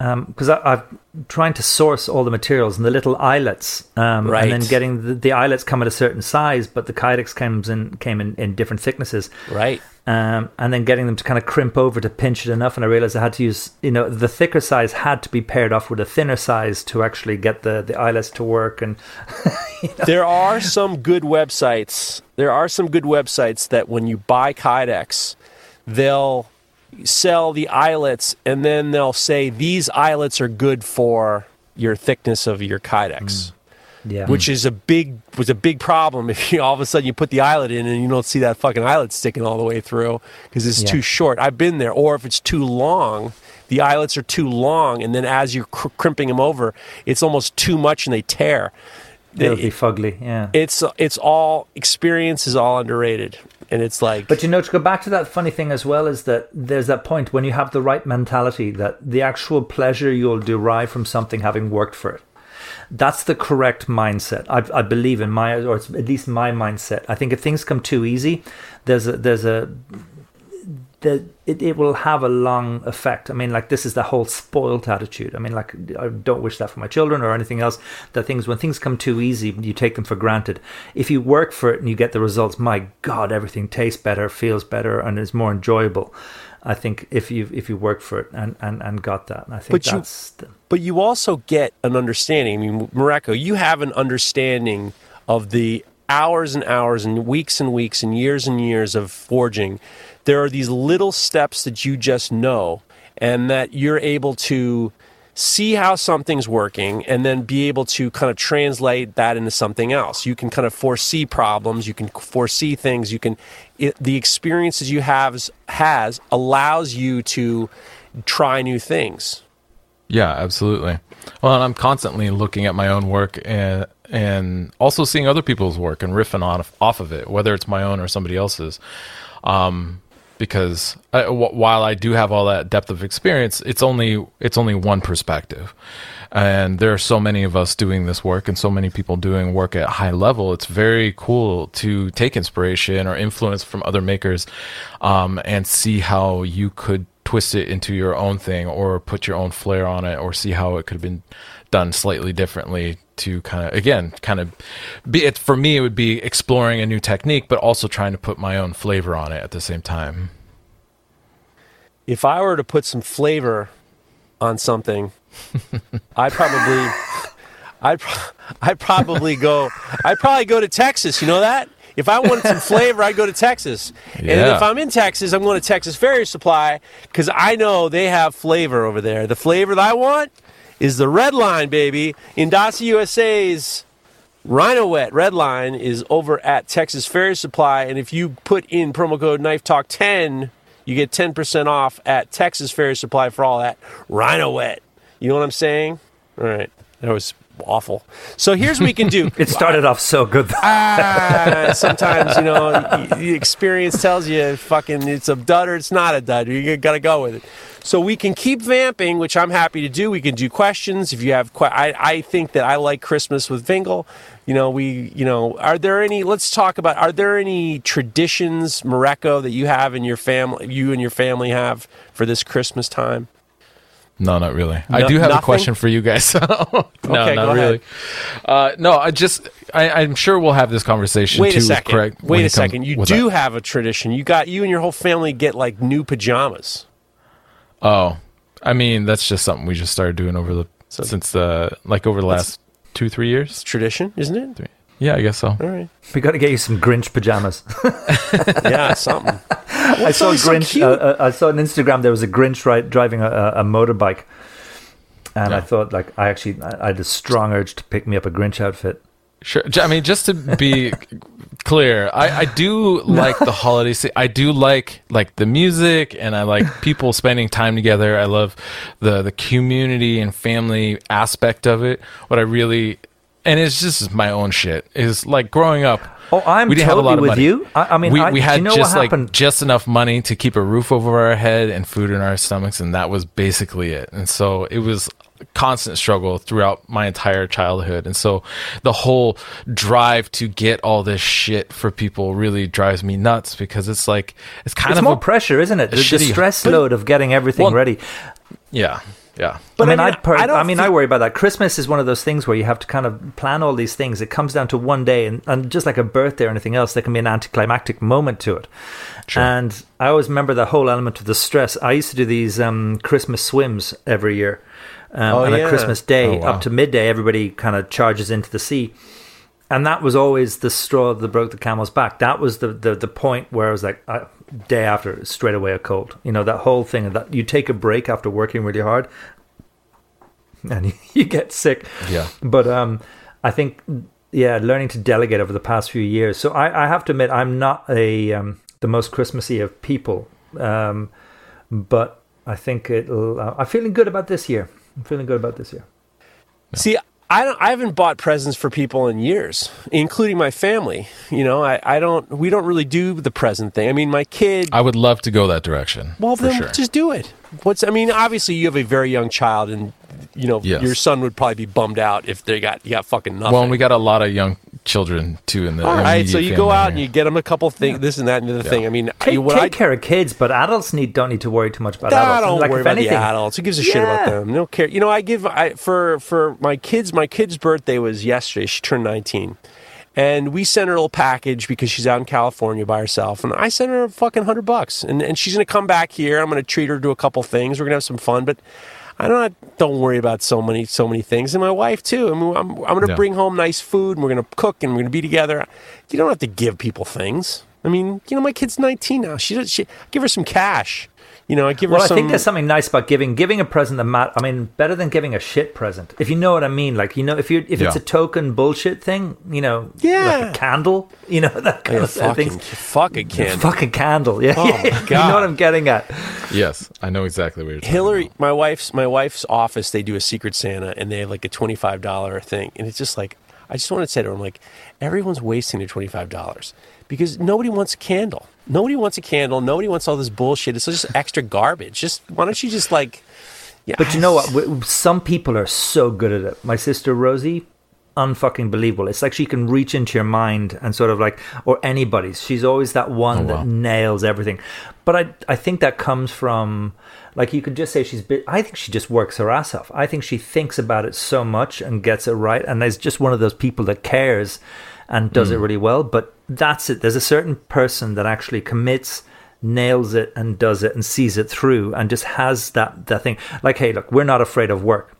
because I I'm trying to source all the materials and the little eyelets, um, Right. and then getting the, the eyelets come at a certain size, but the Kydex comes in came in, in different thicknesses. Right. um, and then getting them to kind of crimp over to pinch it enough. And I realized I had to use, you know, the thicker size had to be paired off with a thinner size to actually get the, the eyelets to work. And there are some good websites. There are some good websites that when you buy Kydex, they'll sell the eyelets and then they'll say these eyelets are good for your thickness of your Kydex. Mm. yeah, Which is a big was a big problem if you all of a sudden you put the eyelet in and you don't see that fucking eyelet sticking all the way through because it's Yeah. too short. I've been there. Or if it's too long, the eyelets are too long, and then as you're cr- crimping them over, it's almost too much and they tear. it'll It- be fugly. Yeah. it's it's all experience is all underrated and it's like But you know, to go back to that funny thing as well, is that there's that point when you have the right mentality that the actual pleasure you'll derive from something having worked for it. That's the correct mindset. I, I believe in my, or it's at least my mindset. I think if things come too easy, there's a there's a that it, it will have a long effect. I mean, like this is the whole spoilt attitude. I mean, like I don't wish that for my children or anything else. That things when things come too easy, you take them for granted. If you work for it and you get the results, my God, everything tastes better, feels better, and is more enjoyable. I think if you if you work for it and and, and got that, I think But you- that's the, but you also get an understanding. I mean, Mareko, you have an understanding of the hours and hours and weeks and weeks and years and years of forging. There are these little steps that you just know, and that you're able to see how something's working and then be able to kind of translate that into something else. You can kind of foresee problems, you can foresee things, you can it, the experiences you have has allows you to try new things. Yeah, absolutely. Well, and I'm constantly looking at my own work and and also seeing other people's work and riffing on off of it, whether it's my own or somebody else's. Um, because I, w- while I do have all that depth of experience, it's only it's only one perspective, and there are so many of us doing this work and so many people doing work at high level. It's very cool to take inspiration or influence from other makers, um, and see how you could twist it into your own thing or put your own flair on it or see how it could have been done slightly differently to kind of again kind of be it for me it would be exploring a new technique but also trying to put my own flavor on it at the same time If I were to put some flavor on something, I'd probably, I'd, I'd probably go, I'd probably go to Texas. You know that? If I wanted some flavor, I'd go to Texas. And if I'm in Texas, I'm going to Texas Farrier Supply because I know they have flavor over there. The flavor that I want is the red line, baby. Indasa USA's Rhynowet Red Line is over at Texas Farrier Supply, and if you put in promo code Knife Talk 10, you get 10% off at Texas Farrier Supply for all that Rhynowet. You know what I'm saying? All right, that was awful. So here's what we can do. It started off so good. though. Ah, sometimes you know y- experience tells you fucking it's a dud or it's not a dud. You got to go with it. So we can keep vamping, which I'm happy to do. We can do questions if you have. Que- I I think that I like Christmas with Fingal. You know, we you know, are there any? Let's talk about. Are there any traditions, Mareko, that you have in your family? You and your family have for this Christmas time? No, not really. I do have nothing? a question for you guys. no, Okay, not really. Uh, no, I just I, I'm sure we'll have this conversation. Wait too a second. Craig Wait a second. You do that. have a tradition. You got you and your whole family get like new pajamas. Oh, I mean that's just something we just started doing over the since the like over the last two three years. It's tradition, isn't it? Three. Yeah, I guess so. All right. we got to get you some Grinch pajamas. Yeah, something. I saw a always so Grinch. cute? uh, uh, I saw on Instagram there was a Grinch right driving a, a, a motorbike, and I thought like I actually I I had a strong urge to pick me up a Grinch outfit. Sure. I mean, just to be clear, I, I do like the holiday. Se- I do like like the music, and I like people spending time together. I love the the community and family aspect of it. What I really and it's just my own shit is like growing up. Oh, I'm we didn't have a lot of with money. you. I- I mean, we, I- we had you know just like just enough money to keep a roof over our head and food in our stomachs, and that was basically it. And so it was a constant struggle throughout my entire childhood. And so the whole drive to get all this shit for people really drives me nuts because it's like it's kind It's of more a pressure, isn't it? The, the stress load of getting everything Well, ready. yeah, yeah. But I mean, I I, mean, per- I I, mean, I worry about that. Christmas is one of those things where you have to kind of plan all these things. It comes down to one day, and, and just like a birthday or anything else, there can be an anticlimactic moment to it. Sure. And I always remember the whole element of the stress. I used to do these um, Christmas swims every year. Um, Oh, and yeah. on Christmas Day, Oh, wow. up to midday, everybody kind of charges into the sea. And that was always the straw that broke the camel's back. That was the, the, the point where I was like, uh, day after, straight away a cold. You know, that whole thing that you take a break after working really hard and you, you get sick. Yeah. But um, I think, yeah, learning to delegate over the past few years. So I, I have to admit, I'm not a um, the most Christmassy of people, um, but I think it'll. Uh, I'm feeling good about this year. I'm feeling good about this year. See, I don't. I haven't bought presents for people in years, including my family. You know, I, I don't. We don't really do the present thing. I mean, my kid. I would love to go that direction. well, for then sure. just do it. What's? I mean, obviously, you have a very young child, and you know Yes. your son would probably be bummed out if they got you got fucking nothing. well, and we got a lot of young children too in the All right, so you go out here. and you get them a couple things, this and that and the other thing. I mean, Take, you- what take I, care of kids, but adults need don't need to worry too much about I adults. don't like, worry about anything, the adults. Who gives a shit about them? They don't care. You know, I give I for for my kids. My kid's birthday was yesterday. She turned nineteen, and we sent her a little package because she's out in California by herself. And I sent her a fucking hundred bucks, and and she's gonna come back here. I'm gonna treat her to a couple things. We're gonna have some fun, but. I don't don't worry about so many so many things, and my wife too. I mean, I'm I'm going to Yeah. bring home nice food, and we're going to cook, and we're going to be together. You don't have to give people things. I mean, you know, my kid's 19 now. She does. She give her some cash. You know, I give her Well, I think there's something nice about giving giving a present that mat. I mean, better than giving a shit present. If you know what I mean, like you know, if you if it's Yeah. a token bullshit thing, you know, Yeah. like a candle, you know, that kind Yeah, of fucking, thing. fucking can. Fucking candle, yeah. Oh, my you know what I'm getting at. yes, I know exactly what you're talking Hillary, about. my wife's my wife's office, they do a Secret Santa, and they have like a twenty five dollar thing, and it's just like I just want to say to her, I'm like, everyone's wasting their twenty five dollars because nobody wants a candle. Nobody wants a candle. Nobody wants all this bullshit. It's just extra garbage. Just why don't you just like, yeah. But you know what? Some people are so good at it. My sister Rosie, unfucking believable. It's like she can reach into your mind and sort of like, or anybody's. She's always that one Oh, wow. that nails everything. But I, I think that comes from, like, you could just say she's. I think she just works her ass off. I think she thinks about it so much and gets it right, and is just one of those people that cares and does it hmm. really well. But that's it. There's a certain person that actually commits nails it and does it and sees it through and just has that that thing like hey look we're not afraid of work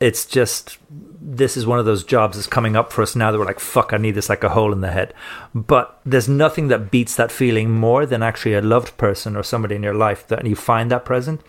it's just this is one of those jobs that's coming up for us now that we're like fuck i need this like a hole in the head but there's nothing that beats that feeling more than actually a loved person or somebody in your life that and you find that present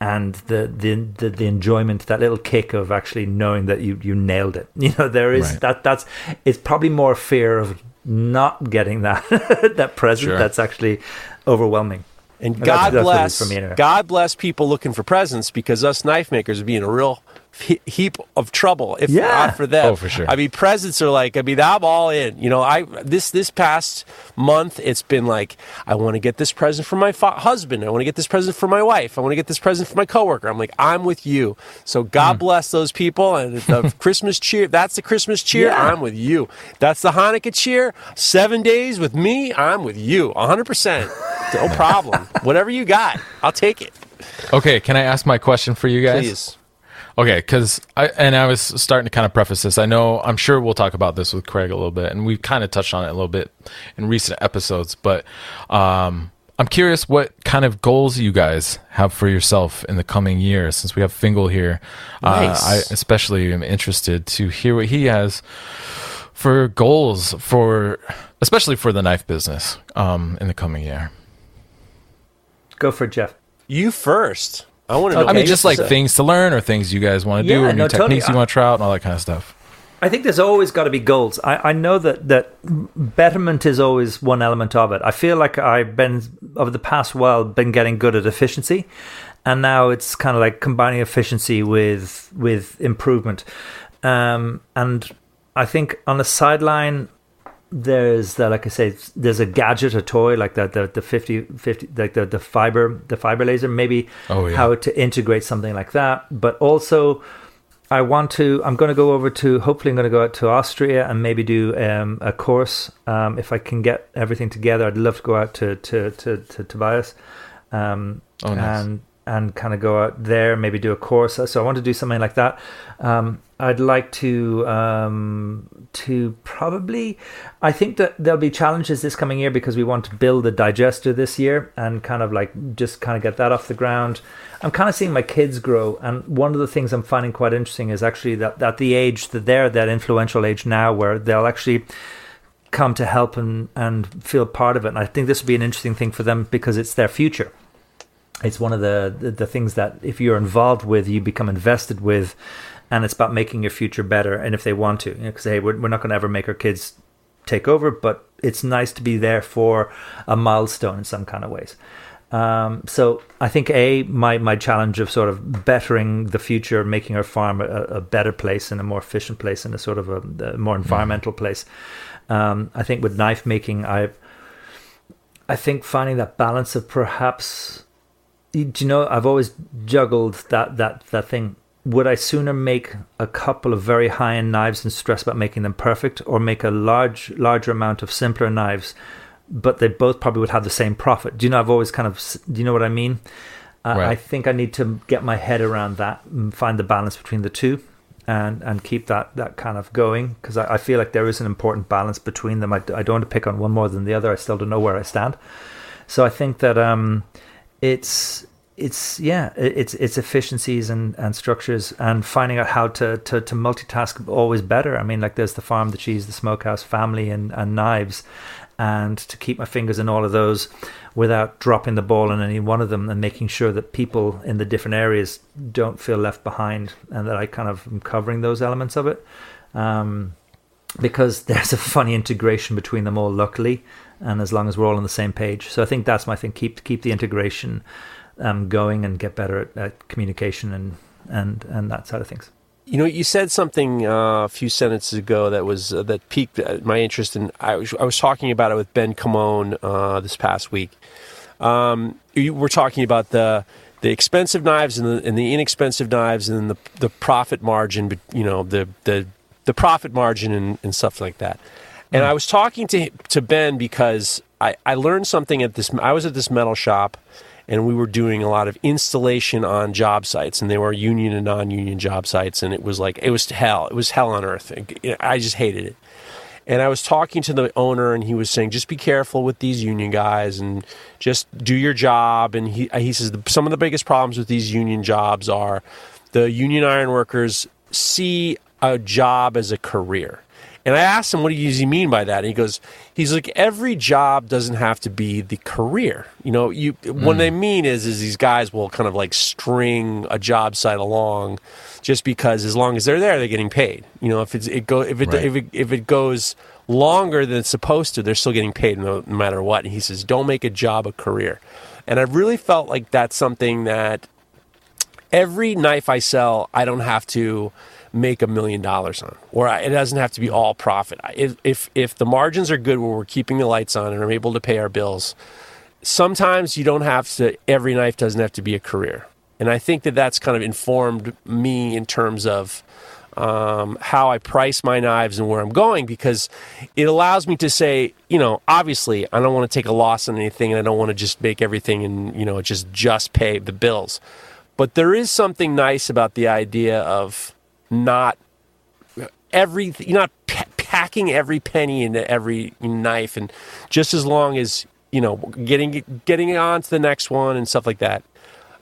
and the, the the the enjoyment that little kick of actually knowing that you you nailed it you know there is Right. that that's it's probably more fear of not getting that that present Sure. that's actually overwhelming And That's- God that's what it is bless, for me anyway. God bless people looking for presents because us knife makers would be in a real he- heap of trouble if Yeah. not for them. Oh, for sure. I mean, presents are like, I mean, I'm all in. You know, I this this past month, it's been like, I want to get this present for my fa- husband. I want to get this present for my wife. I want to get this present for my coworker. I'm like, I'm with you. So God Hmm. bless those people and the Christmas cheer. That's the Christmas cheer. Yeah. I'm with you. That's the Hanukkah cheer. Seven days with me. I'm with you. 100. percent No problem. Whatever you got, I'll take it. Okay, can I ask my question for you guys? Please. Okay, because I and I was starting to kind of preface this. I know I'm sure we'll talk about this with Craig a little bit, and we've kind of touched on it a little bit in recent episodes. But um, I'm curious what kind of goals you guys have for yourself in the coming year. Since we have Fingal here, Nice. uh, I especially am interested to hear what he has for goals for, especially for the knife business um, in the coming year. go for it Geoff You first. I want to know. I mean, just like things to learn or things you guys want to do Yeah, or new no, totally. techniques you want to try out and all that kind of stuff. I think there's always got to be goals. I, I know that that betterment is always one element of it. I feel like I've been over the past while been getting good at efficiency, and now it's kind of like combining efficiency with with improvement. Um, and I think on the sideline, there's the like I say, there's a gadget, a toy like that, the the 50, 50 like the the fiber the fiber laser. Maybe Oh, yeah. how to integrate something like that, but also. I want to. I'm going to go over to. Hopefully, I'm going to go out to Austria and maybe do um, a course. Um, if I can get everything together, I'd love to go out to to to, to Tobias, um, Oh, nice. and and kind of go out there, maybe do a course. So I want to do something like that. Um, I'd like to um, to probably. I think that there'll be challenges this coming year because we want to build a digester this year and kind of like just kind of get that off the ground. I'm kind of seeing my kids grow, and one of the things I'm finding quite interesting is actually that that the age that they're that influential age now where they'll actually come to help and and feel part of it. And I think this would be an interesting thing for them because it's their future it's one of the, the the things that if you're involved with you become invested with and it's about making your future better and if they want to because hey we're, we're not going to ever make our kids take over but it's nice to be there for a milestone in some kind of ways um, so I think a my my challenge of sort of bettering the future, making our farm a, a better place and a more efficient place and a sort of a, a more environmental place. Um, I think with knife making, I've I think finding that balance of perhaps do you know I've always juggled that that that thing. Would I sooner make a couple of very high end knives and stress about making them perfect, or make a large larger amount of simpler knives, but they both probably would have the same profit? Do you know I've always kind of do you know what I mean? Uh, Right. I think I need to get my head around that and find the balance between the two. And, and keep that, that kind of going because I, I feel like there is an important balance between them. I, I don't want to pick on one more than the other. I still don't know where I stand. So I think that um, it's it's yeah it's it's efficiencies and, and structures and finding out how to, to to multitask always better. I mean, like there's the farm, the cheese, the smokehouse, family, and and knives, and to keep my fingers in all of those without dropping the ball in any one of them and making sure that people in the different areas don't feel left behind and that I kind of am covering those elements of it. Um, because there's a funny integration between them all, luckily, and as long as we're all on the same page. So I think that's my thing: keep keep the integration um, going and get better at, at communication and and and that side of things. You know, you said something uh, a few sentences ago that was uh, that piqued uh, my interest, and I was, I was talking about it with Ben Camone uh, this past week. Um, you were talking about the the expensive knives and the, and the inexpensive knives, and the the profit margin. You know, the the the profit margin and, and stuff like that. And hmm. I was talking to to Ben because I, I learned something at this. I was at this metal shop, and we were doing a lot of installation on job sites, and they were union and non-union job sites, and it was like it was hell. It was hell on earth. I just hated it. And I was talking to the owner, and he was saying, "Just be careful with these union guys, and just do your job." And he he says some of the biggest problems with these union jobs are the union iron workers see a job as a career. And I asked him, what does he mean by that? And he goes, he's like, every job doesn't have to be the career. You know, you what mm. they mean is, is these guys will kind of like string a job site along, just because as long as they're there, they're getting paid. You know, if it's it go if it Right. if it if it goes longer than it's supposed to, they're still getting paid no, no matter what. And he says, don't make a job a career. And I really felt like that's something that every knife I sell, I don't have to make a million dollars on, or I, it doesn't have to be all profit. If, if if the margins are good, where we're keeping the lights on and I'm able to pay our bills, sometimes you don't have to. Every knife doesn't have to be a career, and I think that that's kind of informed me in terms of. Um, how I price my knives and where I'm going because it allows me to say, you know, obviously I don't want to take a loss on anything and I don't want to just make everything and, you know, just just pay the bills. But there is something nice about the idea of not every you're not pa- packing every penny into every knife, and just as long as you know getting getting on to the next one and stuff like that.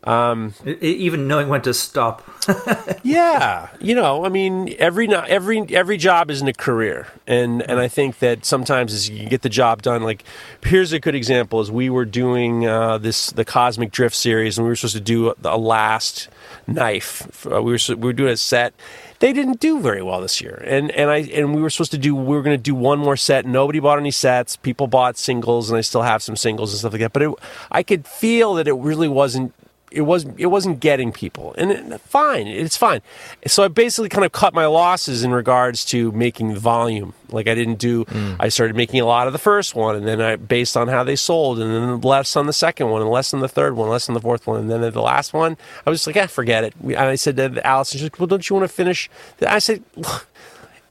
E- even knowing when to stop. Yeah, you know, I mean, every every every job isn't a career, and and I think that sometimes as you get the job done, like here's a good example: is we were doing uh, this the Cosmic Drift series, and we were supposed to do a, a last knife. Uh, we were we were doing a set. They didn't do very well this year, and and I and we were supposed to do we were going to do one more set. Nobody bought any sets. People bought singles, and I still have some singles and stuff like that. But it, I could feel that it really wasn't it was it wasn't getting people. And it, fine it's fine. So i basically kind of cut my losses in regards to making the volume. Like i didn't do i started making a lot of the first one and then i based on how they sold and then less on the second one and less on the third one less on the fourth one and then the last one i was just like ah, forget it. And i said to allison she's like well don't you want to finish? I said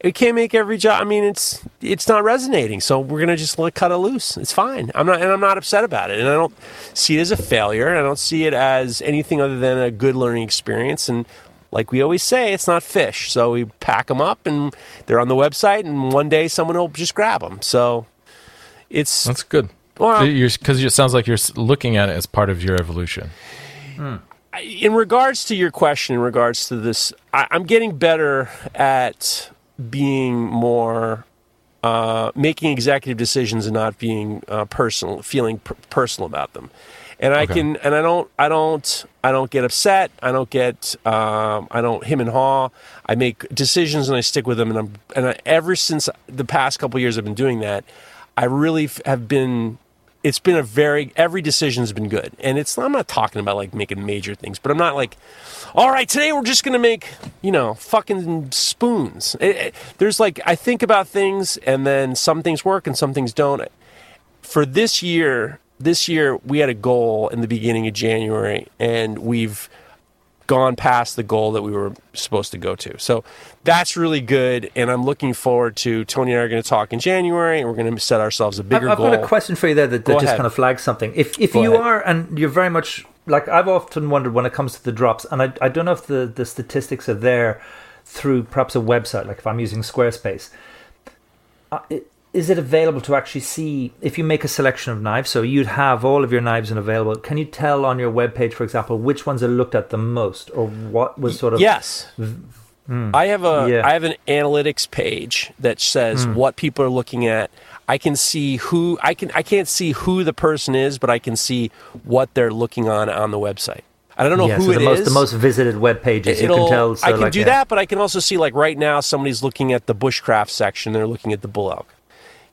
we can't make every job. I mean, it's it's not resonating, so we're gonna just let cut it loose. It's fine. I'm not, and I'm not upset about it, and I don't see it as a failure. I don't see it as anything other than a good learning experience. And like we always say, it's not fish. So we pack them up, and they're on the website, and one day someone will just grab them. So it's That's good. Well- Because it sounds like you're looking at it as part of your evolution. Hmm. in regards to your question, in regards to this, I, I'm getting better at being more uh, making executive decisions and not being uh, personal, feeling per- personal about them. And I Okay. can, and I don't, I don't, I don't get upset. I don't get, um, I don't him and haw. I make decisions and I stick with them. And I'm, and I, ever since the past couple years, I've been doing that. I really f- have been it's been a very every decision's been good. And it's i'm not talking about like making major things but i'm not like all right today we're just gonna make you know fucking spoons. It- it- there's like i think about things and then some things work and some things don't. For this year this year we had a goal in the beginning of january and we've gone past the goal that we were supposed to go to so that's really good and i'm looking forward to tony and i are going to talk in january and we're going to set ourselves a I've, bigger I've goal got a question for you there that, that just ahead. kind of flags something. If if Go you ahead. are, and you're very much like I've often wondered when it comes to the drops, and I, I don't know if the, the statistics are there through perhaps a website, like if I'm using Squarespace. Uh, i- is it available to actually see if you make a selection of knives? So you'd have all of your knives and available. Can you tell on your webpage, for example, which ones are looked at the most, or what was sort of Yes. Hmm. I have a Yeah. I have an analytics page that says hmm. what people are looking at. I can see who I can I can't see who the person is, but I can see what they're looking on on the website. I don't know yeah, who so it the most is. the most visited web pages you It'll- can tell. So I can like, do yeah. that, but I can also see like right now somebody's looking at the bushcraft section. They're looking at the bull elk.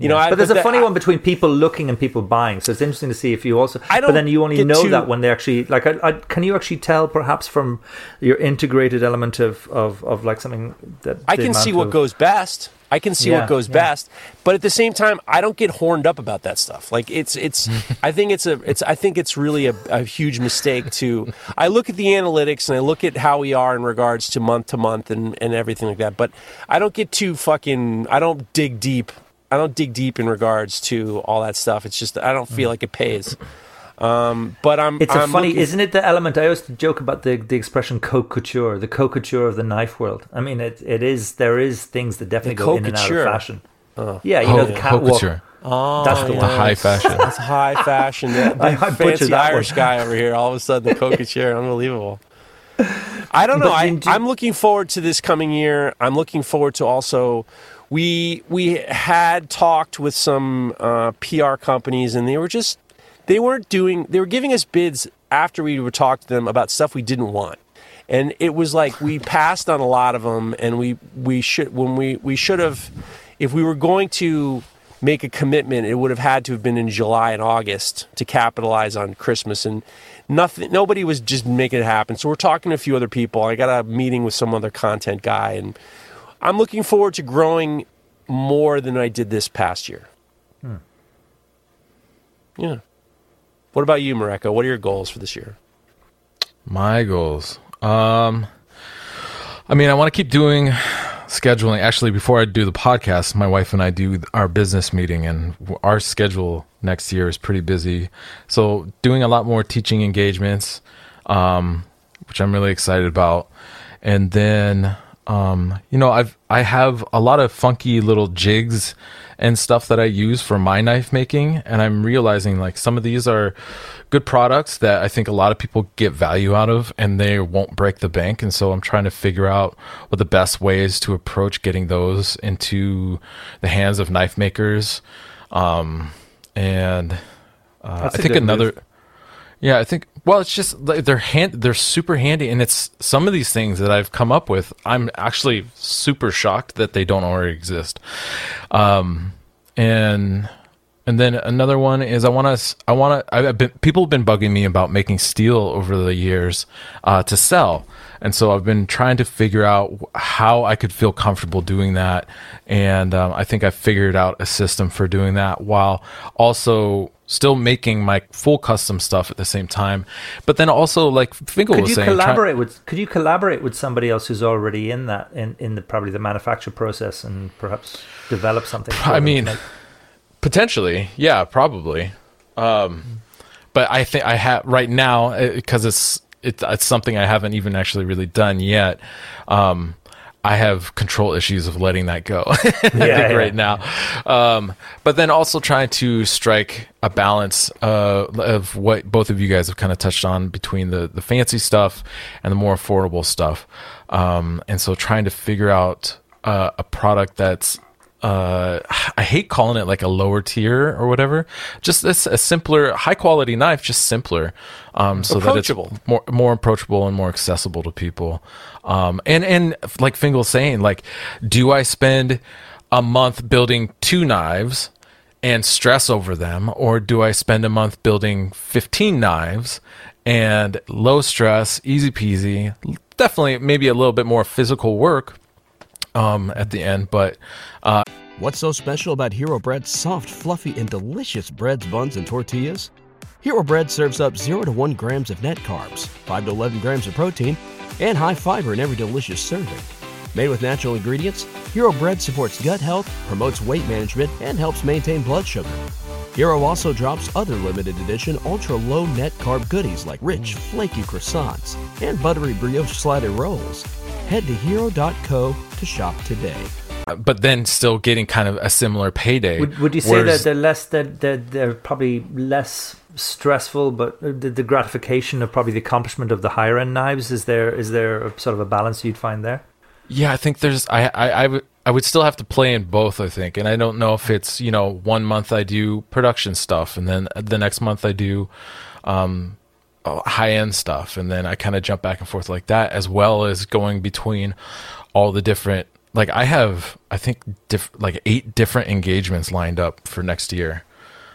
You know, I, but there's a that- funny I- one between people looking and people buying. So it's interesting to see if you also. I but don't then you only know too- that when they actually like. I, I, can you actually tell perhaps from your integrated element of of, of like something that I can see what of- goes best. I can see Yeah, what goes yeah. best, but at the same time, I don't get horned up about that stuff. Like it's it's. I think it's a it's. I think it's really a, a huge mistake to. I look at the analytics and I look at how we are in regards to month to month and and everything like that. But I don't get too fucking. I don't dig deep. I don't dig deep in regards to all that stuff. It's just I don't feel like it pays. Um, but I'm. It's a I'm funny, looking- isn't it? The element I always joke about the the expression "coke couture," the coke couture of the knife world. I mean, it it is there is things that definitely The go in and out of couture. fashion. yeah, you know the Haute catwalk. couture. Oh, That's the yeah. one. The high fashion. That's high fashion. The, the I- I fancy that Irish one. guy over here. All of a sudden, the coca chair. Unbelievable. I don't know. But I, do- I'm looking forward to this coming year. I'm looking forward to also. We we had talked with some uh, PR companies, and they were just they weren't doing. They were giving us bids after we were talked to them about stuff we didn't want, and it was like we passed on a lot of them, and we we should when we we should have if we were going to make a commitment, it would have had to have been in July and August to capitalize on Christmas and nothing. Nobody was just making it happen. So we're talking to a few other people. I got a meeting with some other content guy, and I'm looking forward to growing more than I did this past year. Yeah. What about you, Mareko? What are your goals for this year? My goals. Um, I mean, I want to keep doing scheduling. Actually, before I do the podcast, my wife and I do our business meeting, and our schedule next year is pretty busy. So, doing a lot more teaching engagements, um, which I'm really excited about. And then, um, you know, I've I have a lot of funky little jigs and stuff that I use for my knife making, and I'm realizing like some of these are good products that I think a lot of people get value out of, and they won't break the bank. And so I'm trying to figure out what the best ways to approach getting those into the hands of knife makers. Um, and uh, I think another. move. Yeah, I think. Well, it's just like they're hand. They're super handy, and it's some of these things that I've come up with. I'm actually super shocked that they don't already exist. Um, and and then another one is I want to. I want to. I've been people have been bugging me about making steel over the years uh, to sell, and so I've been trying to figure out how I could feel comfortable doing that. And um, I think I figured out a system for doing that while also still making my full custom stuff at the same time. But then also, like Fingal Could was you saying, try- collaborate with? Could you collaborate with somebody else who's already in that in in the probably the manufacture process and perhaps develop something? I mean, Like- potentially, yeah, probably. Um, but I think I have right now because it's it's it's something I haven't even actually really done yet. Um, I have control issues of letting that go. Yeah. right now, um, but then also trying to strike a balance uh, of what both of you guys have kind of touched on between the the fancy stuff and the more affordable stuff, um, and so trying to figure out uh, a product that's uh, I hate calling it like a lower tier or whatever. Just this a simpler, high quality knife, just simpler, um, so that it's more more approachable and more accessible to people. Um, and and like Fingal's saying, like, do I spend a month building two knives and stress over them, or do I spend a month building fifteen knives and low stress, easy peasy? Definitely, maybe a little bit more physical work um, at the end, but uh, What's so special about Hero Bread's soft, fluffy, and delicious breads, buns, and tortillas? Hero Bread serves up 0 to 1 grams of net carbs, 5 to 11 grams of protein, and high fiber in every delicious serving. Made with natural ingredients, Hero Bread supports gut health, promotes weight management, and helps maintain blood sugar. Hero also drops other limited edition ultra low net carb goodies like rich, flaky croissants and buttery brioche slider rolls. Head to hero.co to shop today. but then still getting kind of a similar payday. Would, would you say Whereas- that they're less that they're, they're probably less stressful, but the, the gratification of probably the accomplishment of the higher end knives is there is there a, sort of a balance you'd find there? Yeah, I think there's I I I would I would still have to play in both. I think, and I don't know if it's you know one month I do production stuff, and then the next month I do um, high end stuff, and then I kind of jump back and forth like that, as well as going between all the different like I have I think diff- like eight different engagements lined up for next year.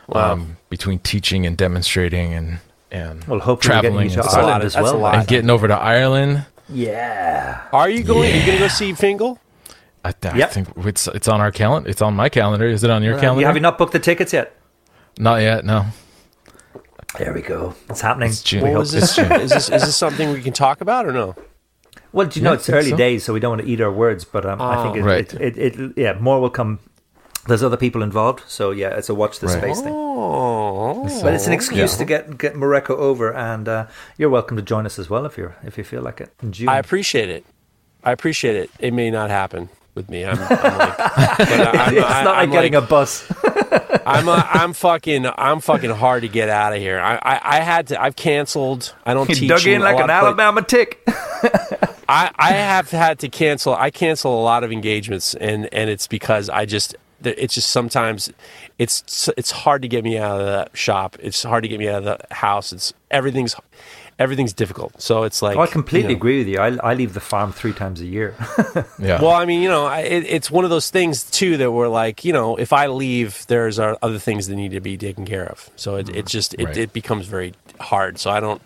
Wow. Um, between teaching and demonstrating and and Well, hopefully traveling to and, That's a lot Ireland as that's a well. lot. and getting over to Ireland. Yeah. Are you going? Are you going to go see Fingal? I, th- I Yep. think it's it's on our calendar. It's on my calendar. Is it on your calendar? You have you not booked the tickets yet? Not yet. No. There we go. It's happening. It's June. We What hope was this? is this is this something we can talk about or no? Well, do you know it's early so. days, so we don't want to eat our words. But um, I think it, Right. it, it, it, yeah, more will come. There's other people involved, so yeah, it's a watch the Right. space thing. Oh, But it's an excuse Yeah. to get get Mareko over, and uh, you're welcome to join us as well if you're if you feel like it in June. I appreciate it. I appreciate it. It may not happen with me. I'm, I'm like, but I- I'm, it's I- not like I'm getting like, a bus. I'm a, I'm fucking I'm fucking hard to get out of here. I, I, I had to. I've canceled. I don't teach. You teach. dug in like an Alabama tick. I, I have had to cancel. I cancel a lot of engagements, and and it's because I just it's just sometimes it's it's hard to get me out of the shop. It's hard to get me out of the house. It's everything's everything's difficult. So it's like Oh, I completely you know. agree with you. I, I leave the farm three times a year. Yeah. Well, I mean, you know, I- it, it's one of those things too that we're like, you know, if I leave, there's other things that need to be taken care of. So it, it mm-hmm. just it, Right. it becomes very hard. So I don't,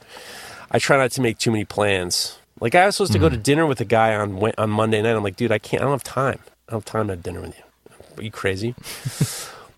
I try not to make too many plans. Like I was supposed to go to mm-hmm. dinner with a guy on on Monday night. I'm like, dude, I can't. I don't have time. I don't have time to have dinner with you. Are you crazy?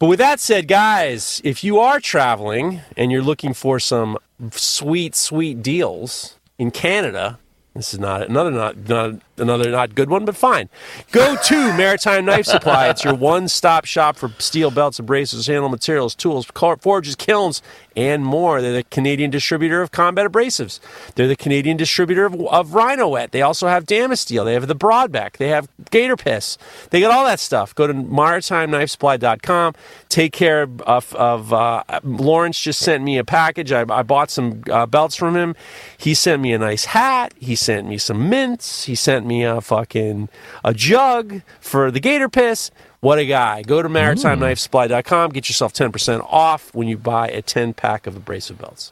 but with that said, guys, if you are traveling and you're looking for some sweet, sweet deals in Canada, this is not another not, not another not good one, but fine. Go to Maritime Knife Supply. It's your one-stop shop for steel belts, abrasives, handle materials, tools, forges, kilns, and more. They're the Canadian distributor of combat abrasives. They're the Canadian distributor of, of Rhynowet. They also have Damasteel. They have the Brodbeck. They have Gator Piss. They got all that stuff. Go to maritimeknifesupply.com. Take care of, of uh, Lawrence just sent me a package. I, I bought some uh, belts from him. He sent me a nice hat. He sent me some mints. He sent me a fucking a jug for the Gator Piss. What a guy. Go to maritimeknifesupply.com. Get yourself 10% off when you buy a 10 pack of abrasive belts.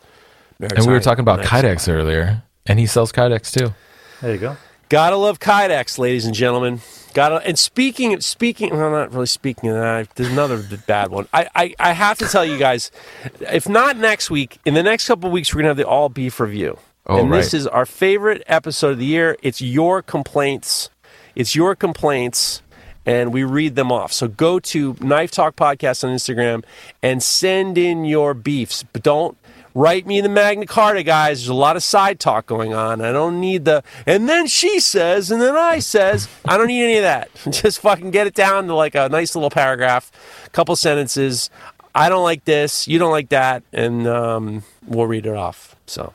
and we were talking about Maritime Knife Kydex earlier, and he sells Kydex too. There you go. Gotta love Kydex, ladies and gentlemen. Gotta and speaking speaking well not really speaking of that, there's another bad one. I, I, I have to tell you guys, if not next week, in the next couple of weeks we're gonna have the all beef review. Oh, and this is our favorite episode of the year. It's your complaints. It's your complaints. And we read them off. So go to Knife Talk Podcast on Instagram and send in your beefs. But don't write me the Magna Carta, guys. There's a lot of side talk going on. I don't need the, and then she says, and then I says. I don't need any of that. Just fucking get it down to like a nice little paragraph, couple sentences. I don't like this. You don't like that. And um, we'll read it off. So.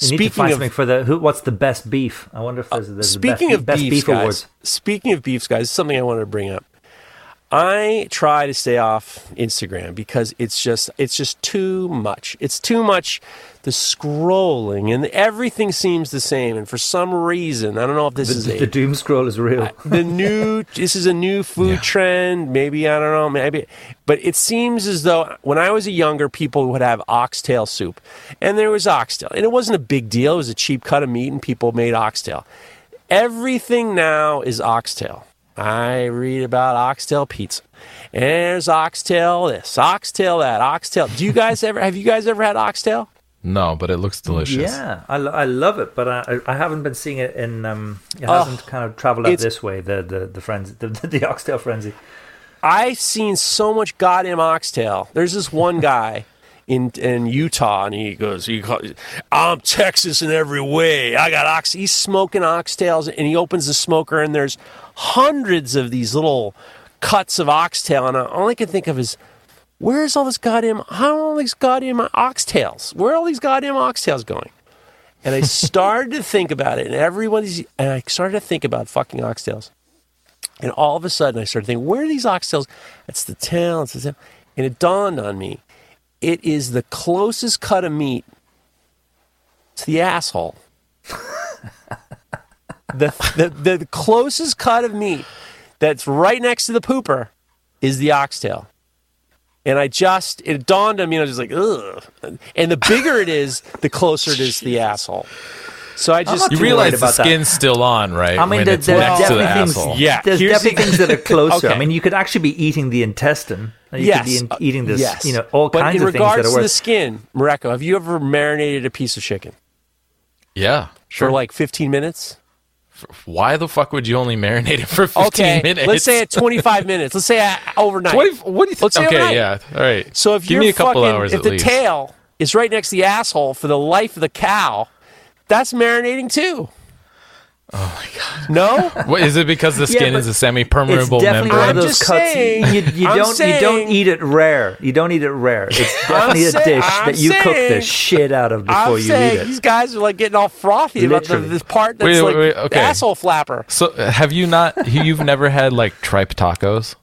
You need to find something for the who. What's the best beef? I wonder if uh, there's, there's Speaking the best, of best beefs, beef guys, awards. speaking of beefs, guys, something I wanted to bring up. I try to stay off Instagram because it's just it's just too much. It's too much the scrolling and everything seems the same. And for some reason, I don't know if this is The, a the doom scroll is real. the new this is a new food trend maybe i don't know maybe but it seems as though when i was a younger people would have oxtail soup and there was oxtail and it wasn't a big deal it was a cheap cut of meat and people made oxtail everything now is oxtail i read about oxtail pizza and there's oxtail this oxtail that oxtail do you guys ever have you guys ever had oxtail No, but it looks delicious. Yeah, I, lo- I love it, but I, I I haven't been seeing it in. Um, it Oh, hasn't kind of traveled out this way. The the the frenzy, the, the oxtail frenzy. I've seen so much goddamn oxtail. There's this one guy in in Utah, and he goes, he calls, "I'm Texas in every way. I got ox." He's smoking oxtails, and he opens the smoker, and there's hundreds of these little cuts of oxtail, and all I can think of is. Where's all this goddamn? How are all these goddamn oxtails? Where are all these goddamn oxtails going? And I started to think about it, and everyone's, and I started to think about fucking oxtails. And all of a sudden, I started thinking, where are these oxtails? It's the tail, it's the tail. And it dawned on me, it is the closest cut of meat to the asshole. the, the, the, the closest cut of meat that's right next to the pooper is the oxtail. And I just, it dawned on me, and I was just like, ugh. And the bigger it is, the closer it is to the asshole. So I just You realize worried the about that. skin's still on, right? I mean, when there, it's there's next to the definitely things. asshole. Yeah, there's here's definitely the- things that are closer. I mean, you could actually be eating the intestine. You yes, could be in, eating this. yes. You know, all but kinds of things regards that are to the skin, Mareko, have you ever marinated a piece of chicken Yeah, sure. for like 15 minutes? Why the fuck would you only marinate it for 15 Okay, minutes? let's say at 25 minutes. Let's say overnight. 20, what do you think? Okay, overnight. yeah. All right. So if Give you're me a couple fucking, hours if the least. tail is right next to the asshole for the life of the cow, that's marinating too. Oh my god! No, What, is it because the skin but is a semi-permeable definitely membrane? one of I'm those just cuts. saying- you, you don't you don't eat it rare. You don't eat it rare. It's definitely a say- dish I'm that you cook the shit out of before I'm you eat it. these guys are like getting all frothy about the, this part that's Wait, like wait, wait, okay. asshole flapper. So have you not? You've never had like tripe tacos?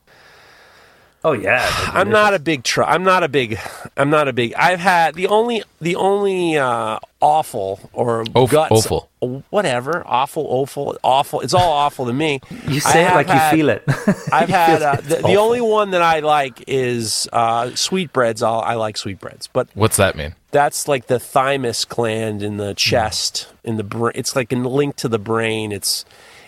Oh yeah, I'm not a big try. I'm not a big. I'm not a big. I've had the only the only uh, awful or Oaf- guts, awful. whatever awful awful awful. It's all awful to me. You say it like had- you feel it. I've had uh, the, the only one that I like is uh, sweetbreads. I'll, I like sweetbreads, but What's that mean? that's like the thymus gland in Hmm. the chest in the brain. It's like a link to the brain. It's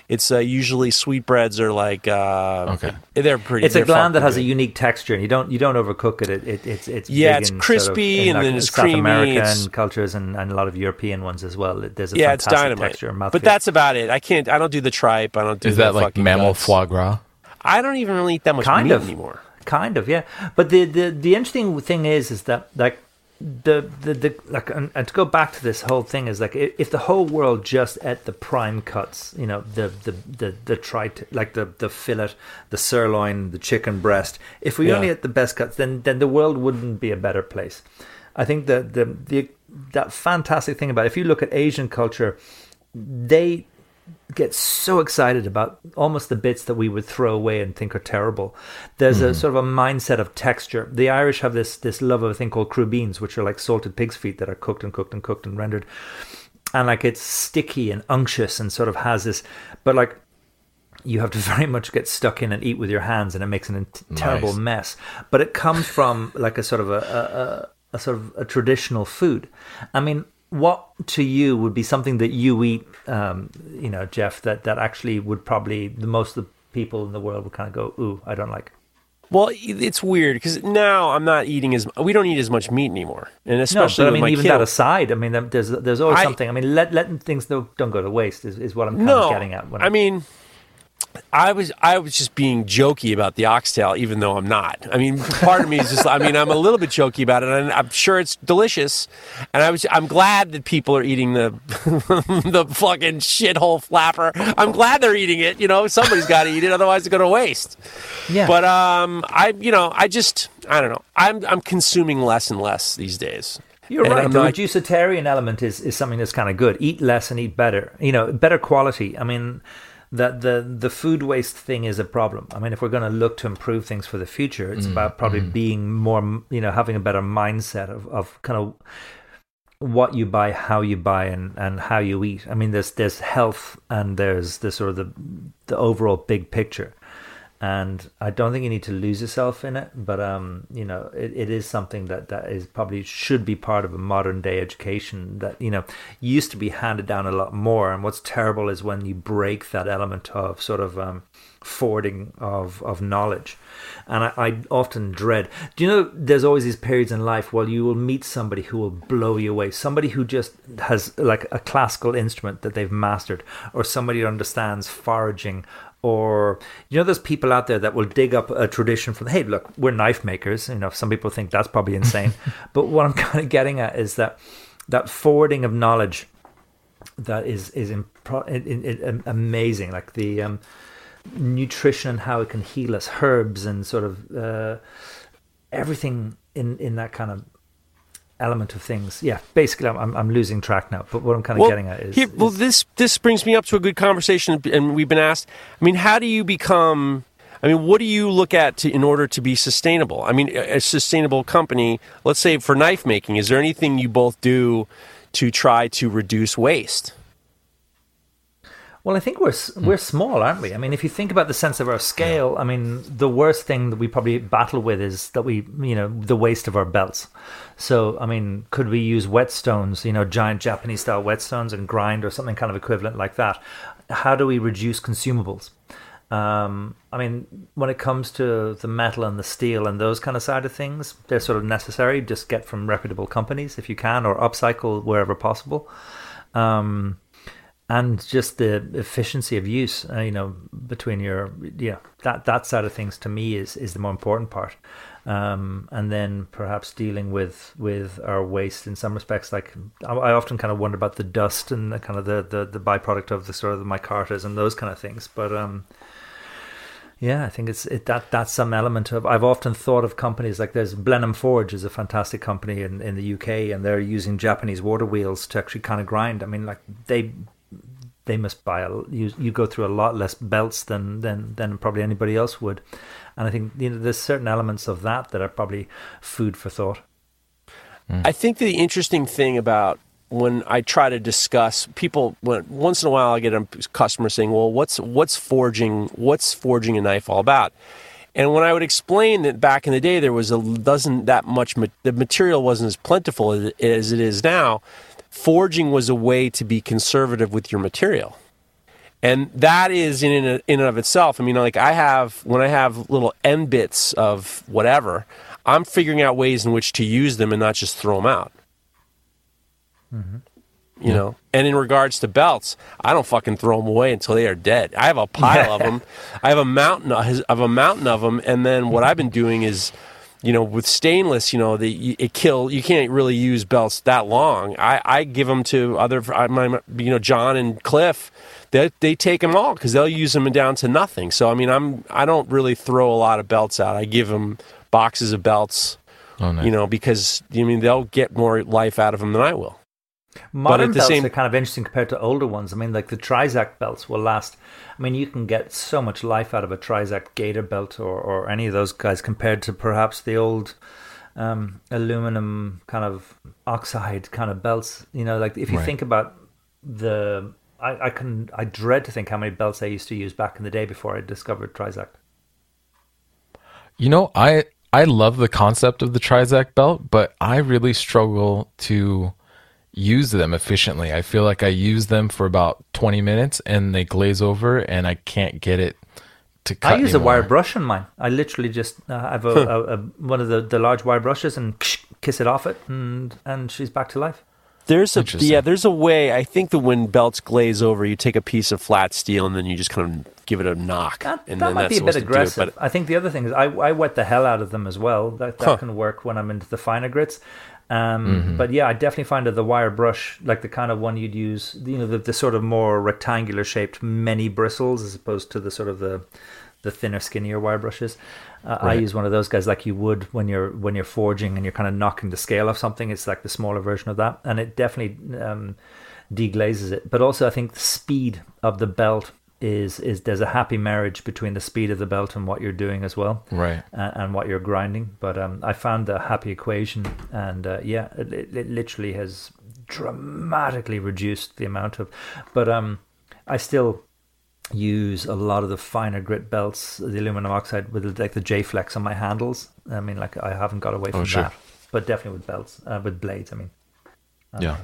it's uh, usually sweetbreads are like uh, Okay. They're pretty. Good. It's a they're gland that fucking has a unique texture, and you don't you don't overcook it. it, it it's it's Yeah, big it's in sort of- crispy in and like then it's South creamy, American it's- cultures and, and a lot of European ones as well. There's a yeah, it's fantastic dynamite. texture. But mouthfeel. that's about it. I can't. I don't do the tripe. I don't do. Is the that like mammal guts. foie gras? I don't even really eat that much kind meat of anymore. kind of yeah. But the the the interesting thing is is that like the the, the like and, and to go back to this whole thing is like if the whole world just ate the prime cuts, you know the the the the trite like the the fillet, the sirloin, the chicken breast. If we Yeah. only ate the best cuts, then then the world wouldn't be a better place. I think that the the that fantastic thing about it, if you look at Asian culture, they get so excited about almost the bits that we would throw away and think are terrible. There's a mm-hmm. sort of a mindset of texture. The Irish have this this love of a thing called crubeens, which are like salted pig's feet that are cooked and cooked and cooked and rendered, and like it's sticky and unctuous and sort of has this, but like you have to very much get stuck in and eat with your hands, and it makes an int- terrible mess. But it comes from like a sort of a, a, a, a sort of a traditional food. I mean, what to you would be something that you eat, um, you know, Geoff, that that actually would probably the most of the people in the world would kind of go, "Ooh, I don't like." Well, it's weird because now I'm not eating as we don't eat as much meat anymore, and No, especially but I mean, even kid. that aside, I mean, there's there's always I- something. I mean, let letting things don't, don't go to waste is, is what I'm kind no, of getting at. When I mean, I was I was just being jokey about the oxtail, even though I'm not. I mean, part of me is just I mean I'm a little bit jokey about it, and I'm sure it's delicious. And I was I'm glad that people are eating the the fucking shithole flapper. I'm glad they're eating it. You know, somebody's got to eat it, otherwise it's going to waste. yeah, But um, I you know I just I don't know. I'm I'm consuming less and less these days. You're And right. I'm The not- reducetarian element is, is something that's kind of good. Eat less and eat better. You know, better quality. I mean, that the the food waste thing is a problem. I mean, if we're going to look to improve things for the future, it's mm, about probably mm. being more, you know, having a better mindset of, of kind of what you buy, how you buy, and, and how you eat. I mean, there's there's health and there's the sort of the the overall big picture. And I don't think you need to lose yourself in it, but um, you know, it, it is something that that is probably should be part of a modern day education that you know used to be handed down a lot more. And what's terrible is when you break that element of sort of um, forwarding of of knowledge. And I, I often dread. Do you know? There's always these periods in life where you will meet somebody who will blow you away. Somebody who just has like a classical instrument that they've mastered, or somebody who understands foraging, or you know, there's people out there that will dig up a tradition from. Hey, look, we're knife makers. You know, some people think that's probably insane, but what I'm kind of getting at is that that forwarding of knowledge that is is impro- it, it, it, amazing. Like the um, nutrition and how it can heal us, herbs and sort of uh, everything in in that kind of element of things. Yeah, basically, I'm I'm, I'm losing track now. But what I'm kind of getting at is, here, well, is- this this brings me up to a good conversation, and we've been asked. I mean, how do you become? I mean, what do you look at to, in order to be sustainable? I mean, a a sustainable company. Let's say for knife making, is there anything you both do to try to reduce waste? Well, I think we're we're small, aren't we? I mean, if you think about the sense of our scale, I mean, the worst thing that we probably battle with is that we, you know, the waste of our belts. So, I mean, could we use whetstones, you know, giant Japanese style whetstones and grind or something kind of equivalent like that? How do we reduce consumables? Um, I mean, when it comes to the metal and the steel and those kind of side of things, they're sort of necessary. Just get from reputable companies if you can, or upcycle wherever possible. Um, and just the efficiency of use, uh, you know, between your yeah that that side of things to me is is the more important part. Um, and then perhaps dealing with with our waste in some respects. Like I, I often kind of wonder about the dust and the kind of the, the the byproduct of the sort of the micartas and those kind of things. But um, yeah, I think it's it, that that's some element of. I've often thought of companies like there's Blenheim Forge is a fantastic company in, in the UK, and they're using Japanese water wheels to actually kind of grind. I mean, like they they must buy a, you you go through a lot less belts than than than probably anybody else would, and I think you know there's certain elements of that that are probably food for thought. Mm. I think the interesting thing about when I try to discuss people, when, once in a while I get a customer saying, "Well, what's what's forging? What's forging a knife all about?" And when I would explain that back in the day there was a doesn't that much the material wasn't as plentiful as, as it is now, forging was a way to be conservative with your material. And that is in in and of itself. I mean, like I have when I have little end bits of whatever, I'm figuring out ways in which to use them and not just throw them out. Mm-hmm. You know, and in regards to belts, I don't fucking throw them away until they are dead. I have a pile of them. I have a mountain. of a mountain of them, and then what I've been doing is, you know, with stainless, you know, the it kill. You can't really use belts that long. I, I give them to other, my, you know, John and Cliff. They they take them all because they'll use them down to nothing. So I mean, I'm I don't really throw a lot of belts out. I give them boxes of belts. Oh, nice. You know, because I mean, they'll get more life out of them than I will. Modern at the belts same- are kind of interesting compared to older ones. I mean, like the Trizact belts will last. I mean, you can get so much life out of a Trizact Gator belt or, or any of those guys compared to perhaps the old um, aluminum kind of oxide kind of belts. You know, like if you Right. think about the, I, I can, I dread to think how many belts I used to use back in the day before I discovered Trizact. You know, I I love the concept of the Trizact belt, but I really struggle to use them efficiently. I feel like I use them for about 20 minutes and they glaze over and I can't get it to cut I use anymore. a wire brush on mine. I literally just uh, have a, a, a one of the, the large wire brushes and kiss it off it, and and she's back to life. There's a yeah, there's a way. I think that when belts glaze over, you take a piece of flat steel and then you just kind of give it a knock, That, and that then might that's be a bit supposed to do it, aggressive. but- I think the other thing is I, I wet the hell out of them as well. That, that Huh. can work when I'm into the finer grits. Um, Mm-hmm. But yeah, I definitely find that the wire brush, like the kind of one you'd use, you know, the, the sort of more rectangular shaped many bristles as opposed to the sort of the the thinner, skinnier wire brushes. Uh, I use one of those guys like you would when you're when you're forging and you're kind of knocking the scale off something. It's like the smaller version of that, and it definitely um, deglazes it. But also, I think the speed of the belt is is there's a happy marriage between the speed of the belt and what you're doing as well, Right. uh, and what you're grinding. But um, I found the happy equation, and uh, yeah, it, it, it literally has dramatically reduced the amount of. But um, I still use a lot of the finer grit belts, the aluminum oxide with like the J Flex on my handles. I mean, like I haven't got away from sure. that, but definitely with belts, uh, with blades. I mean, Yeah.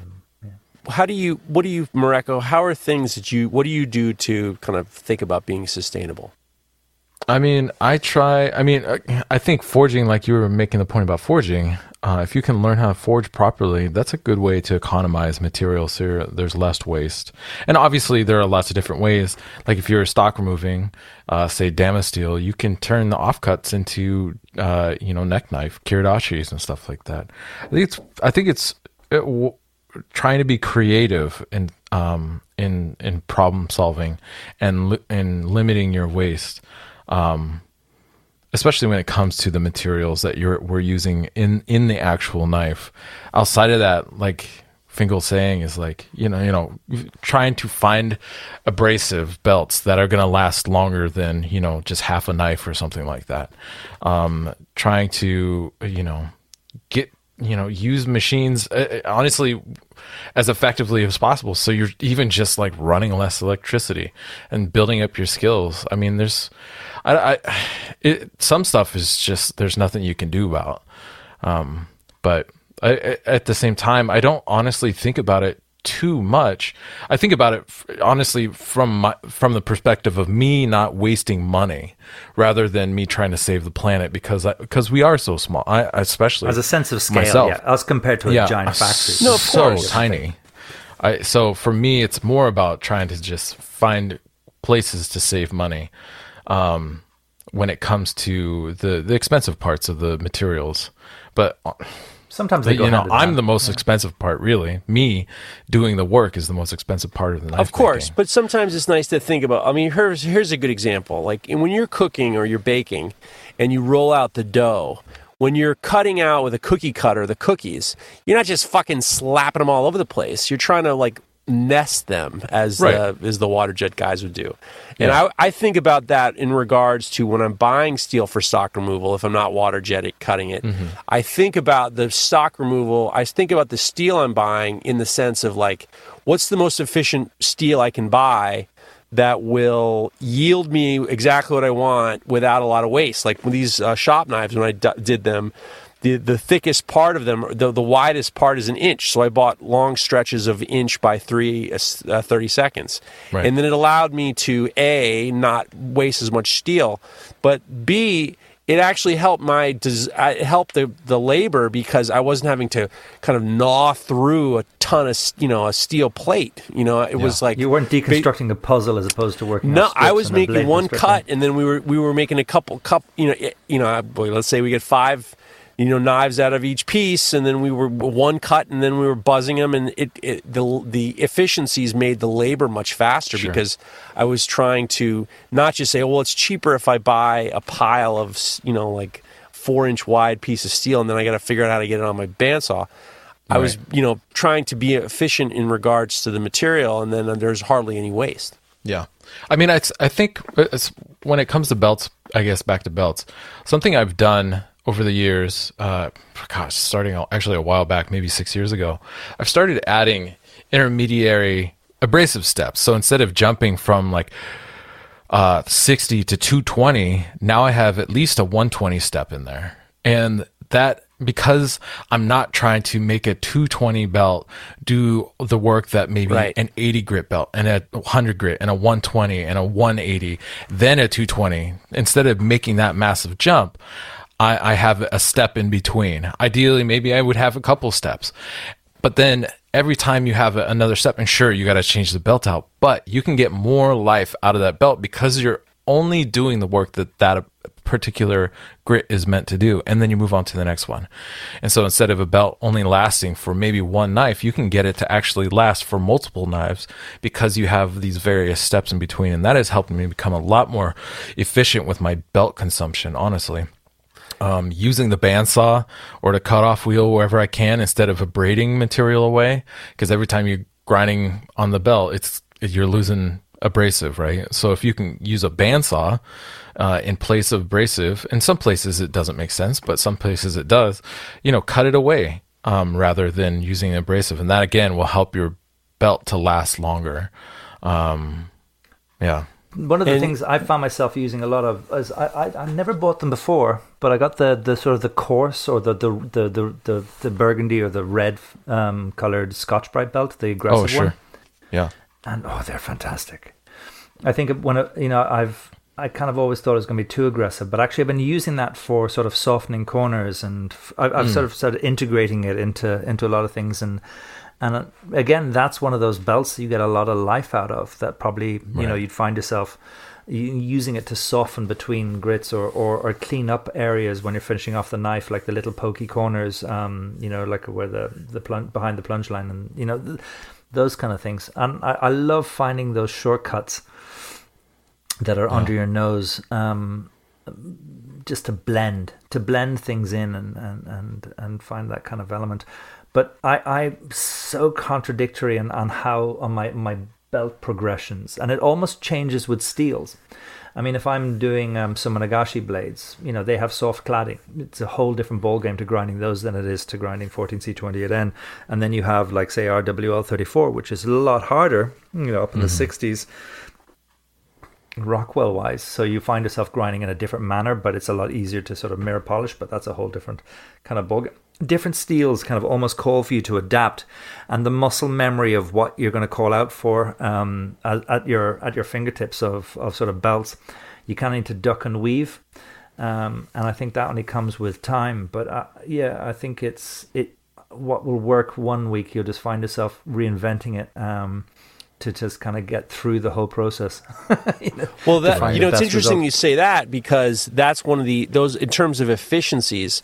How do you what do you Mareko? How are things that you what do you do to kind of think about being sustainable? I mean, I try. I mean, uh, I think forging, like you were making the point about forging, uh, if you can learn how to forge properly, that's a good way to economize materials. So there's less waste. And obviously, there are lots of different ways. Like if you're stock removing, uh, say Damasteel, you can turn the offcuts into, uh, you know, neck knife, kiridashis and stuff like that. I think it's. I think it's. It, trying to be creative in um in in problem solving and li- and limiting your waste um especially when it comes to the materials that you're we're using in in the actual knife. Outside of that like Fingal saying is like you know you know trying to find abrasive belts that are going to last longer than you know just half a knife or something like that. Um trying to you know you know use machines uh, uh, honestly as effectively as possible. So you're even just like running less electricity and building up your skills. I mean there's i, I it, some stuff is just there's nothing you can do about um, but I, at the same time i don't honestly think about it too much. I think about it honestly from my from the perspective of me not wasting money rather than me trying to save the planet because I, because we are so small. I especially as a sense of scale, myself. yeah, as compared to a yeah, giant factory. No, of so course. tiny. I so for me it's more about trying to just find places to save money. Um, when it comes to the the expensive parts of the materials, but Sometimes they but, go you know, I'm the most expensive part, really. Me doing the work is the most expensive part of the night. Of course, making. but sometimes it's nice to think about. I mean, here's here's a good example. Like when you're cooking or you're baking, and you roll out the dough. When you're cutting out with a cookie cutter the cookies, you're not just fucking slapping them all over the place. You're trying to like nest them as Right. uh, as the water jet guys would do. And Yeah. I, I think about that in regards to when I'm buying steel for stock removal, if I'm not water jet cutting it, Mm-hmm. I think about the stock removal. I think about the steel I'm buying in the sense of like, what's the most efficient steel I can buy that will yield me exactly what I want without a lot of waste. Like these uh, shop knives, when I d- did them, the the thickest part of them, the, the widest part is an inch. So I bought long stretches of inch by three, uh, uh, 30 seconds. Right. And then it allowed me to A, not waste as much steel, but B, it actually helped my it helped the, the labor because I wasn't having to kind of gnaw through a ton of you know a steel plate. You know, it was like You weren't deconstructing a puzzle as opposed to working. no, I was and a blade making one cut, and then we were we were making a couple cup. You know, it- you know. Boy, let's say we get five, you know, knives out of each piece, and then we were one cut, and then we were buzzing them, and it, it the the efficiencies made the labor much faster Sure. because I was trying to not just say, oh, well, it's cheaper if I buy a pile of you know like four inch wide piece of steel, and then I got to figure out how to get it on my bandsaw. I was, you know, trying to be efficient in regards to the material, and then there's hardly any waste. Yeah, I mean, I I think uh, it's, when it comes to belts, I guess back to belts, something I've done over the years, uh, gosh, starting actually a while back, maybe six years ago, I've started adding intermediary abrasive steps. So instead of jumping from like uh, 60 to 220, now I have at least a 120 step in there. And that because I'm not trying to make a 220 belt do the work that maybe Right. an 80 grit belt and a 100 grit and a 120 and a 180, then a 220. Instead of making that massive jump, I, I have a step in between. Ideally, maybe I would have a couple steps. But then every time you have another step, and sure, you got to change the belt out, but you can get more life out of that belt because you're only doing the work that that particular grit is meant to do. And then you move on to the next one. And so instead of a belt only lasting for maybe one knife, you can get it to actually last for multiple knives because you have these various steps in between. And that has helped me become a lot more efficient with my belt consumption, honestly um, using the bandsaw or the cutoff wheel wherever I can instead of abrading material away. Because every time you're grinding on the belt, it's you're losing abrasive, right? So if you can use a bandsaw uh, in place of abrasive, in some places it doesn't make sense, but some places it does. You know, cut it away um, rather than using abrasive, and that again will help your belt to last longer. Um, yeah. One of the And- things I found myself using a lot of is I, I I never bought them before, but I got the, the sort of the coarse or the the the the, the, the burgundy or the red um, colored Scotch Brite belt, the aggressive Oh, sure. one, Yeah. and oh, they're fantastic. I think when you know I've I kind of always thought it was going to be too aggressive, but actually I've been using that for sort of softening corners, and I've, I've sort of started integrating it into into a lot of things, and and uh, again that's one of those belts that you get a lot of life out of. That probably you know, you'd find yourself using it to soften between grits or, or or clean up areas when you're finishing off the knife, like the little pokey corners, um, you know, like where the the plunge behind the plunge line, and you know. Th- those kind of things, and I, I love finding those shortcuts that are under your nose um, just to blend to blend things in and, and, and, and find that kind of element but I, I'm so contradictory on, on how on my, my belt progressions, and it almost changes with steels. I mean, if I'm doing um, some Nagashi blades, you know, they have soft cladding. It's a whole different ballgame to grinding those than it is to grinding 14C28N. And then you have, like, say, RWL34, which is a lot harder, you know, up in Mm-hmm. the 60s, Rockwell wise. So you find yourself grinding in a different manner, but it's a lot easier to sort of mirror polish, but that's a whole different kind of bug. Different steels kind of almost call for you to adapt, and the muscle memory of what you're going to call out for um, at, at your at your fingertips of, of sort of belts, you kind of need to duck and weave, um, and I think that only comes with time. But uh, yeah, I think it's it what will work one week, you'll just find yourself reinventing it. Um, to just kind of get through the whole process. You know, Well, that you know, it's interesting result. you say that because that's one of the those in terms of efficiencies.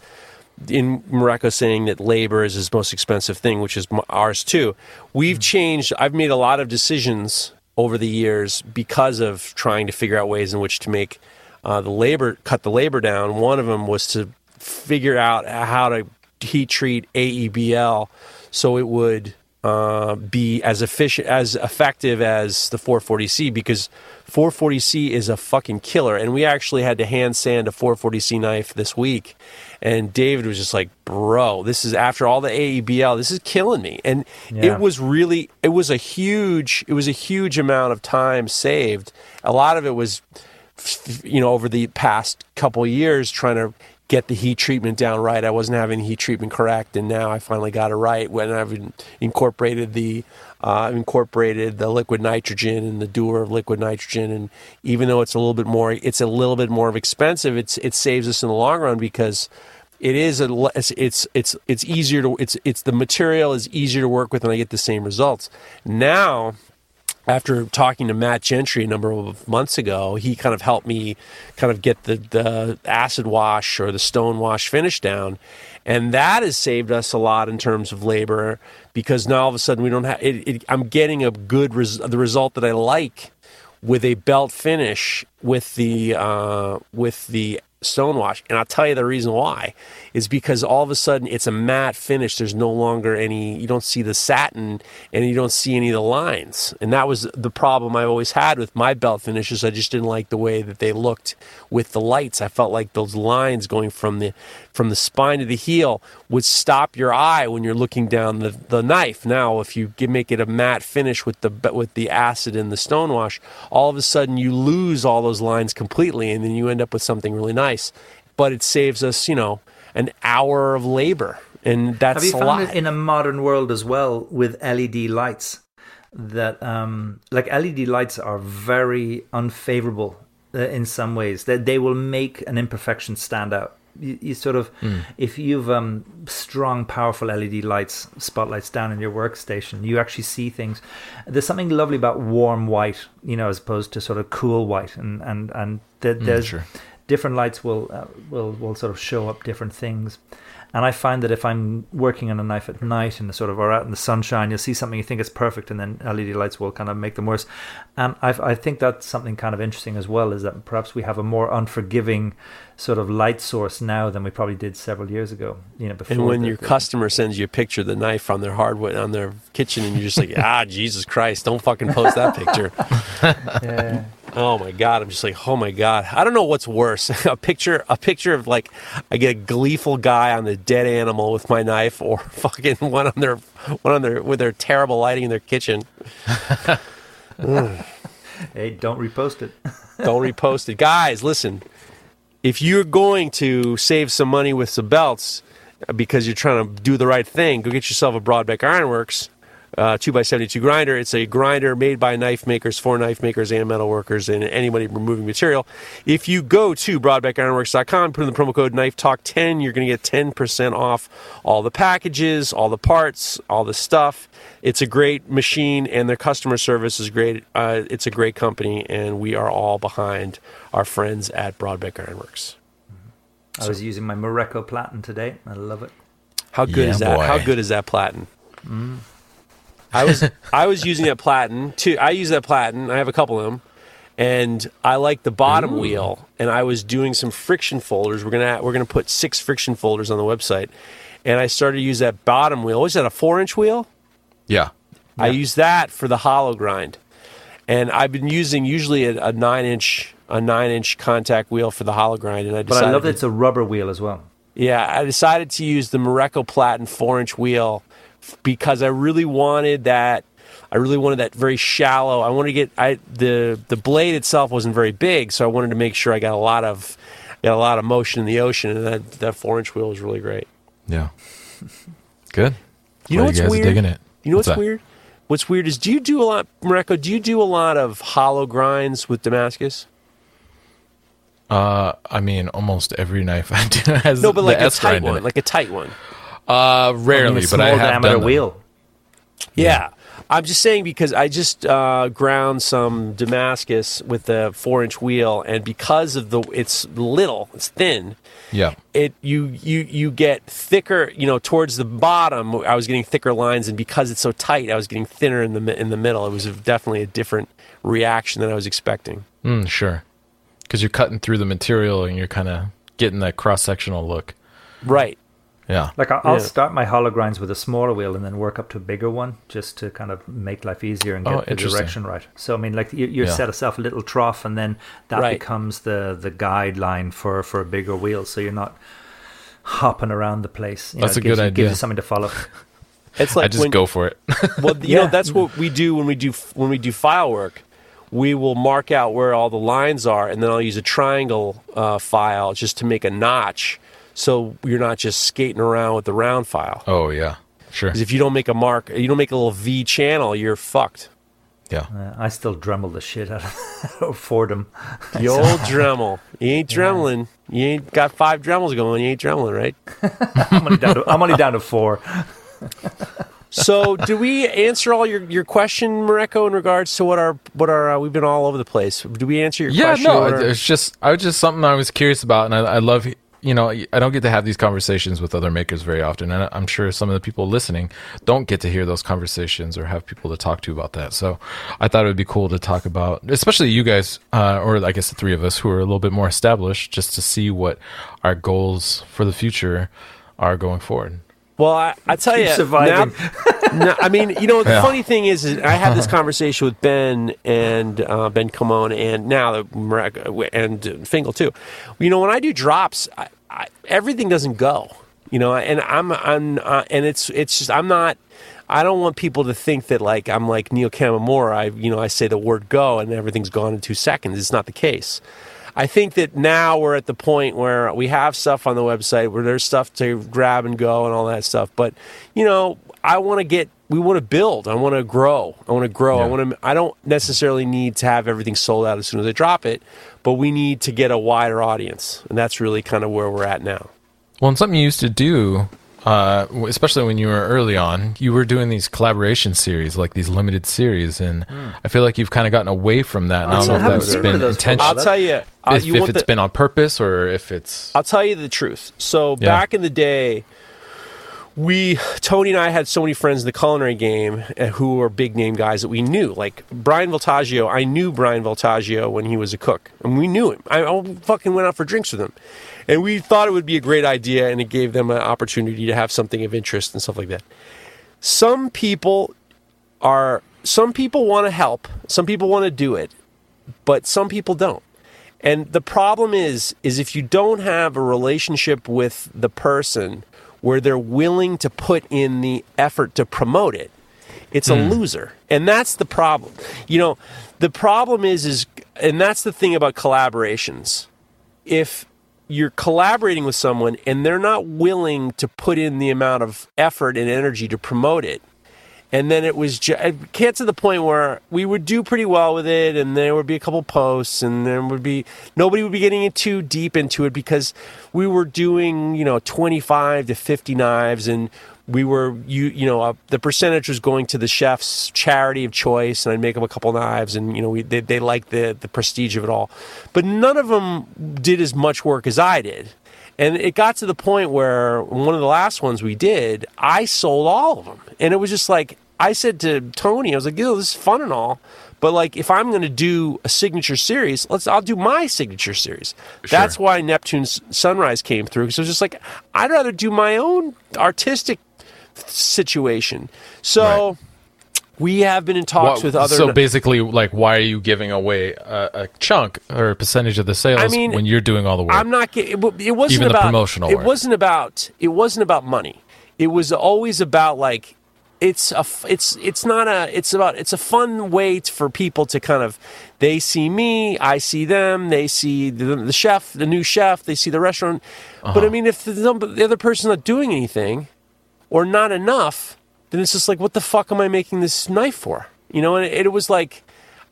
In Mareko, saying that labor is his most expensive thing, which is ours too. We've Mm. changed. I've made a lot of decisions over the years because of trying to figure out ways in which to make uh, the labor cut the labor down. One of them was to figure out how to heat treat AEBL so it would uh, be as efficient, as effective as the 440C because 440C is a fucking killer. And we actually had to hand sand a 440C knife this week. And David was just like, bro, this is after all the AEBL, this is killing me. And Yeah. it was really, it was a huge, it was a huge amount of time saved. A lot of it was, you know, over the past couple of years trying to get the heat treatment down right. I wasn't having the heat treatment correct, and now I finally got it right when I've incorporated the uh, incorporated the liquid nitrogen and the dewar of liquid nitrogen. And even though it's a little bit more, it's a little bit more expensive. It's it saves us in the long run because it is a it's it's it's easier to it's it's the material is easier to work with and I get the same results. Now after talking to Matt Gentry a number of months ago, he kind of helped me kind of get the, the acid wash or the stone wash finish down. And that has saved us a lot in terms of labor because now all of a sudden we don't have it, it, I'm getting a good res, the result that I like with a belt finish with the uh, with the stonewash. And I'll tell you the reason why is because all of a sudden it's a matte finish. There's no longer any, you don't see the satin and you don't see any of the lines. And that was the problem I've always had with my belt finishes. I just didn't like the way that they looked with the lights. I felt like those lines going from the from the spine to the heel would stop your eye when you're looking down the, the knife. Now, if you make it a matte finish with the with the acid and the stonewash, all of a sudden you lose all those lines completely, and then you end up with something really nice. But it saves us, you know, an hour of labor, and that's Have you a found lot. it in a modern world as well with LED lights? That um, like LED lights are very unfavorable uh, in some ways. That they will make an imperfection stand out. You, you sort of, if you've um, strong, powerful LED lights, spotlights down in your workstation, you actually see things. There's something lovely about warm white, you know, as opposed to sort of cool white, and and and there- there's sure. different lights will uh, will will sort of show up different things. And I find that if I'm working on a knife at night and sort of or out in the sunshine, you'll see something you think is perfect, and then LED lights will kind of make them worse. And I, I think that's something kind of interesting as well, is that perhaps we have a more unforgiving sort of light source now than we probably did several years ago. You know, before and when the- your the- customer sends you a picture of the knife on their hardwood on their kitchen, and you're just like, ah, Jesus Christ, don't fucking post that picture. yeah. Oh my god! I'm just like, oh my god! I don't know what's worse: a picture, a picture of like, I get a gleeful guy on the dead animal with my knife, or fucking one on their, one on their with their terrible lighting in their kitchen. hey, don't repost it. Don't repost it, guys. Listen, if you're going to save some money with some belts uh, because you're trying to do the right thing, go get yourself a Brodbeck Ironworks. Uh, 2x72 grinder. It's a grinder made by knife makers for knife makers and metal workers and anybody removing material. If you go to brodbeckironworks.com, put in the promo code Knife Talk 10 you're going to get 10% off all the packages, all the parts, all the stuff. It's a great machine, and their customer service is great. Uh, it's a great company, and we are all behind our friends at Brodbeck Ironworks. I was using my Mareko platen today. I love it. How good Yeah, is that? boy. How good is that platen? I was I was using that platen too. I use that platen. I have a couple of them, and I like the bottom wheel. And I was doing some friction folders. We're gonna we're gonna put six friction folders on the website, and I started to use that bottom wheel. Was that a four inch wheel? Yeah. I use that for the hollow grind. and I've been using usually a, a nine inch a nine inch contact wheel for the hollow grind, and I But I love that it's a rubber wheel as well. yeah, I decided to use the Mareko platen four inch wheel because I really wanted that. I really wanted that very shallow. I wanted to get I the the blade itself wasn't very big, so I wanted to make sure I got a lot of got a lot of motion in the ocean, and that that four inch wheel was really great. Yeah. Good. You know what's you guys weird? digging it. You know what's, What's weird? What's weird is do you do a lot, Mareko? Do you do a lot of hollow grinds with Damascus? Uh, I mean, almost every knife I do has No, but like a tight one, like a tight one. Uh, rarely, a but I small have diameter done them. wheel. Yeah. I'm just saying because I just uh, ground some Damascus with the four inch wheel, and because of the it's little, it's thin. Yeah. It you you you get thicker, you know, towards the bottom. I was getting thicker lines, and because it's so tight, I was getting thinner in the in the middle. It was definitely a different reaction than I was expecting. Mm, sure. Because you're cutting through the material and you're kind of getting that cross sectional look. Right. Yeah. Like I- I'll Yeah. start my hollow grinds with a smaller wheel and then work up to a bigger one just to kind of make life easier and Oh, get the direction right. So I mean, like you, you Yeah. set yourself a little trough and then that Right. becomes the the guideline for for a bigger wheel. So you're not hopping around the place. You That's know, a gives good you, Gives you something to follow. It's like I just when, go for it. Well, you Yeah. know that's what we do when we do when we do file work. We will mark out where all the lines are, and then I'll use a triangle uh, file just to make a notch, so you're not just skating around with the round file. oh, yeah. Sure. Because if you don't make a mark, you don't make a little V channel, you're fucked. Yeah. Uh, I still Dremel the shit out of Fordham. The old Dremel. You ain't Dremeling. You ain't got five Dremels going. You ain't Dremeling, right? I'm only down to, I'm only down to four. So, do we answer all your, your question, Mareko, in regards to what our what our uh, we've been all over the place? Do we answer your Yeah, question? no, What our- it's just I was just something I was curious about, and I, I love you know I don't get to have these conversations with other makers very often, and I'm sure some of the people listening don't get to hear those conversations or have people to talk to about that. So I thought it would be cool to talk about, especially you guys, uh, or I guess the three of us who are a little bit more established, just to see what our goals for the future are going forward. Well, I, I tell Keep you, surviving. now- no, I mean, you know, the Yeah. funny thing is, is I had this conversation with Ben and uh, Ben Camone, and now the and Fingal too. You know, when I do drops, I, I, everything doesn't go. You know, and I'm I'm uh, and it's it's just I'm not. I don't want people to think that like I'm like Neil Kamimura. I you know I say the word go and everything's gone in two seconds. It's not the case. I think that now we're at the point where we have stuff on the website where there's stuff to grab and go and all that stuff. But you know, I want to get, we want to build. I want to grow. I want to grow. I want to. I don't necessarily need to have everything sold out as soon as I drop it, but we need to get a wider audience, and that's really kind of where we're at now. Well, and something you used to do, uh, especially when you were early on, you were doing these collaboration series, like these limited series, and I feel like you've kind of gotten away from that. And I don't know if that's seen one of been those for a while. intentional, I'll tell you. Uh, if, you if it's the- been on purpose or if it's. I'll tell you the truth. So Yeah. back in the day, we Tony and I had so many friends in the culinary game uh, who were big name guys that we knew. Like Bryan Voltaggio, I knew Bryan Voltaggio when he was a cook, and we knew him. I, I fucking went out for drinks with him, and we thought it would be a great idea, and it gave them an opportunity to have something of interest and stuff like that. Some people are. Some people want to help. Some people want to do it, but some people don't. And the problem is is if you don't have a relationship with the person where they're willing to put in the effort to promote it, it's a hmm. loser. And that's the problem. You know, the problem is is and that's the thing about collaborations. If you're collaborating with someone and they're not willing to put in the amount of effort and energy to promote it, and then it was just, it get to the point where we would do pretty well with it and there would be a couple posts and there would be nobody would be getting it too deep into it because we were doing you know 25 to 50 knives and we were you you know uh, the percentage was going to the chef's charity of choice and I'd make them a couple knives and you know we, they, they liked the the prestige of it all but none of them did as much work as I did and it got to the point where one of the last ones we did, I sold all of them. And it was just like, I said to Tony, I was like, yo, this is fun and all. But like, if I'm going to do a signature series, let's, I'll do my signature series. That's why Neptune's Sunrise came through. Because it was just like, I'd rather do my own artistic situation. So We have been in talks Wha- with other. so basically, like, why are you giving away a, a chunk or a percentage of the sales I mean, when you're doing all the work? I'm not getting. It, it wasn't Even about promotional It work. wasn't about. It wasn't about money. It was always about like. It's a It's. It's not a. It's about. It's a fun way for people to kind of. They see me. I see them. They see the, the chef, the new chef. They see the restaurant. Uh-huh. But I mean, if the, the other person's not doing anything, or not enough, then it's just like, what the fuck am I making this knife for? You know, and it, it was like,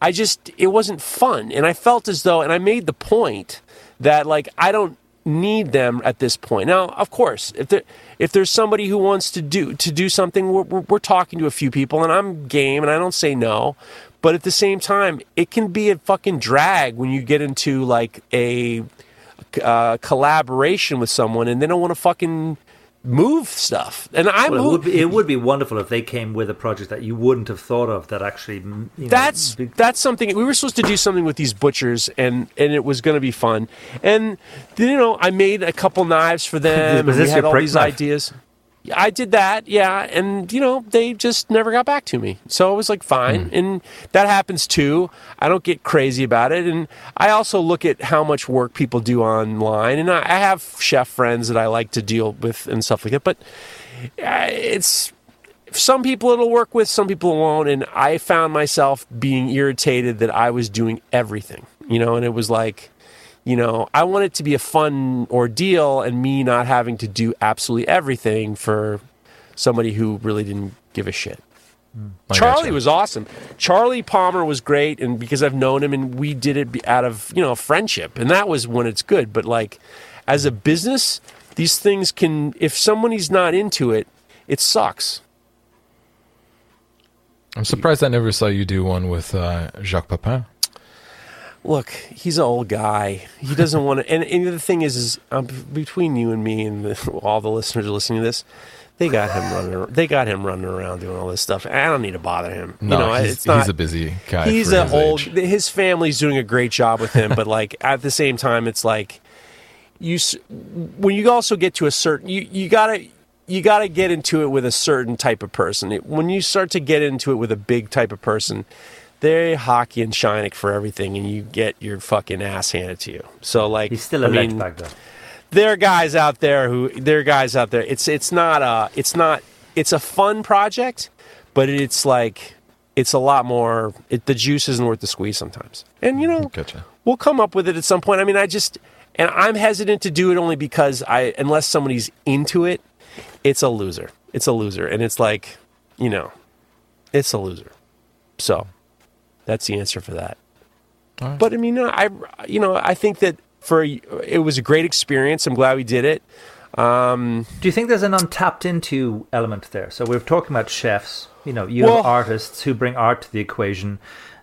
I just, it wasn't fun. And I felt as though, and I made the point that like, I don't need them at this point. Now, of course, if there, if there's somebody who wants to do, to do something, we're, we're, talking to a few people and I'm game and I don't say no. But at the same time, it can be a fucking drag when you get into like a uh, collaboration with someone and they don't want to fucking move stuff. And I Well, it move. would be it would be wonderful if they came with a project that you wouldn't have thought of that actually. You know, that's be- that's something we were supposed to do something with these butchers and and it was going to be fun and you know i made a couple knives for them Was this had your all these knife? ideas i did that yeah and you know they just never got back to me so it was like fine and that happens too i don't get crazy about it and i also look at how much work people do online and i, I have chef friends that i like to deal with and stuff like that but uh, it's some people it'll work with, some people it won't. And I found myself being irritated that I was doing everything, you know, and it was like, you know, I want it to be a fun ordeal and me not having to do absolutely everything for somebody who really didn't give a shit. I Charlie gotcha. was awesome. Charlie Palmer was great, and because I've known him, and we did it out of you know friendship, and that was when it's good. But like, as a business, these things can. If somebody's not into it, it sucks. I'm surprised I never saw you do one with uh, Jacques Pépin. Look, he's an old guy. He doesn't want to. And, and the thing is, is um, between you and me and the, all the listeners listening to this, they got him running. They got him running around doing all this stuff. I don't need to bother him. No, you know, he's, it's not. he's a busy guy. he's an old. age. His family's doing a great job with him, but like at the same time, it's like you. s- When you also get to a certain, you you gotta. You got to get into it with a certain type of person. It, when you start to get into it with a big type of person, they're hockey and shining for everything, and you get your fucking ass handed to you. So, like, he's still a I ledge mean, bag though. there are guys out there who there are guys out there. It's it's not a it's not it's a fun project, but it's like it's a lot more. It, the juice isn't worth the squeeze sometimes, and you know Gotcha. we'll come up with it at some point. I mean, I just and I'm hesitant to do it only because I unless somebody's into it, it's a loser. It's a loser, and it's like you know, it's a loser. So that's the answer for that. But I mean, I you know I think that for it was a great experience. I'm glad we did it. Um, Do you think there's an untapped into element there? So we're talking about chefs. You know, you Well- have artists who bring art to the equation.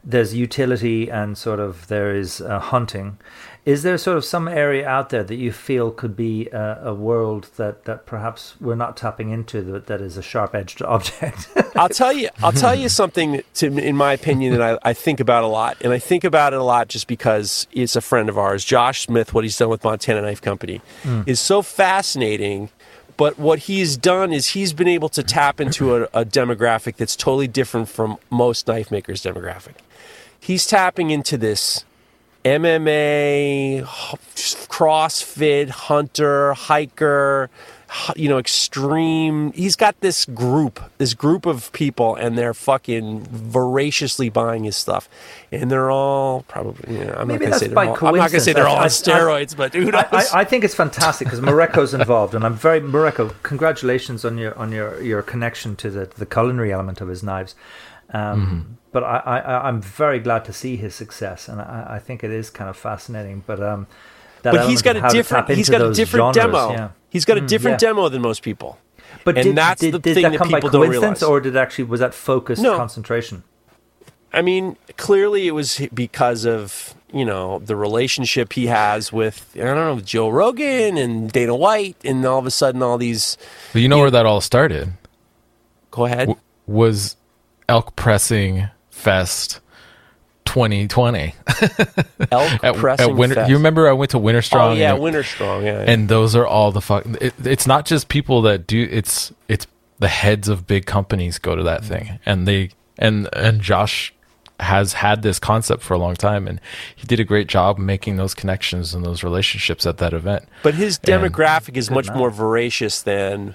There's utility and sort of there is uh, hunting. Is there sort of some area out there that you feel could be a, a world that, that perhaps we're not tapping into that, that is a sharp edged object? I'll tell you. I'll tell you something. To, in my opinion, that I, I think about a lot, and I think about it a lot just because it's a friend of ours, Josh Smith. What he's done with Montana Knife Company hmm. is so fascinating. But what he's done is he's been able to tap into a, a demographic that's totally different from most knife makers' demographic. He's tapping into this MMA, CrossFit, hunter, hiker, you know, extreme. He's got this group, this group of people, and they're fucking voraciously buying his stuff, and they're all probably. You know, I'm Maybe not gonna that's say they're by all. I'm not gonna say they're all I- on I- steroids, but who knows? I, I, I think it's fantastic because Mareko's involved, and I'm very Morocco. Congratulations on your on your, your connection to the the culinary element of his knives. Um, But I, I I- I'm very glad to see his success, and I, I think it is kind of fascinating. But um, that but he's element got a different. he's got a different genres, demo. yeah. He's got a Mm, different yeah. demo than most people. But and did, that's did, the did thing that that come by people don't coincidence, realize. or did it actually was that focused No. concentration? I mean, clearly it was because of you know the relationship he has with I don't know Joe Rogan and Dana White, and all of a sudden all these. But you know where that all started? Go ahead. W- was Elk Pressing Fest 2020 Elk at, pressing at Winter. Fest. You remember I went to Winter Strong? Oh Strong? yeah, and, Winter Strong. Yeah, yeah. and those are all the fuck. It, it's not just people that do. It's it's the heads of big companies go to that mm. thing, and they and and Josh has had this concept for a long time, and he did a great job making those connections and those relationships at that event. But his And- demographic is much man. more voracious than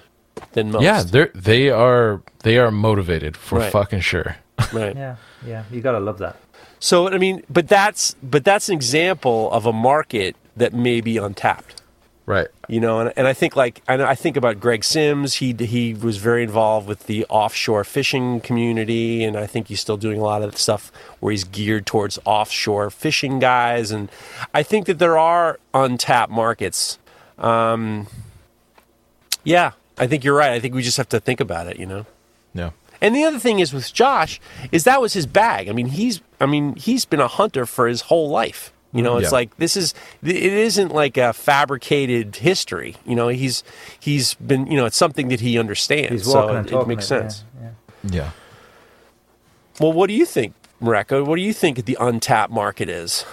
than most. Yeah, they're they are they are motivated for Right. fucking sure. Right. Yeah, yeah, you gotta love that. So I mean, but that's but that's an example of a market that may be untapped. Right. You know, and, and I think like I, know, I think about Greg Sims. He he was very involved with the offshore fishing community, and I think he's still doing a lot of stuff where he's geared towards offshore fishing guys. And I think that there are untapped markets. Um, yeah, I think you're right. I think we just have to think about it. You know. Yeah. And the other thing is with Josh is that was his bag. I mean, he's I mean, he's been a hunter for his whole life. You know, it's Yeah. like this is it isn't like a fabricated history. You know, he's he's been you know it's something that he understands. He's so walking and it, talking. it makes yeah, sense. Yeah, Yeah. Well, what do you think, Mareko? What do you think the untapped market is?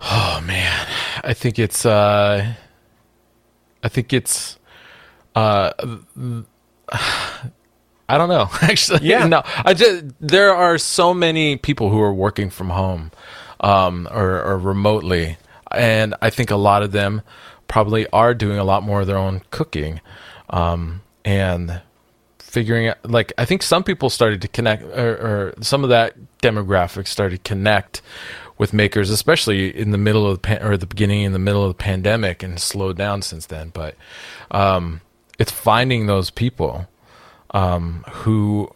Oh man, I think it's uh I think it's uh I don't know. Actually, Yeah. no. I just there are so many people who are working from home um or, or remotely and I think a lot of them probably are doing a lot more of their own cooking. Um and figuring out like i think some people started to connect or, or some of that demographic started to connect with makers especially in the middle of the pan- or the beginning in the middle of the pandemic and slowed down since then but um, it's finding those people um, who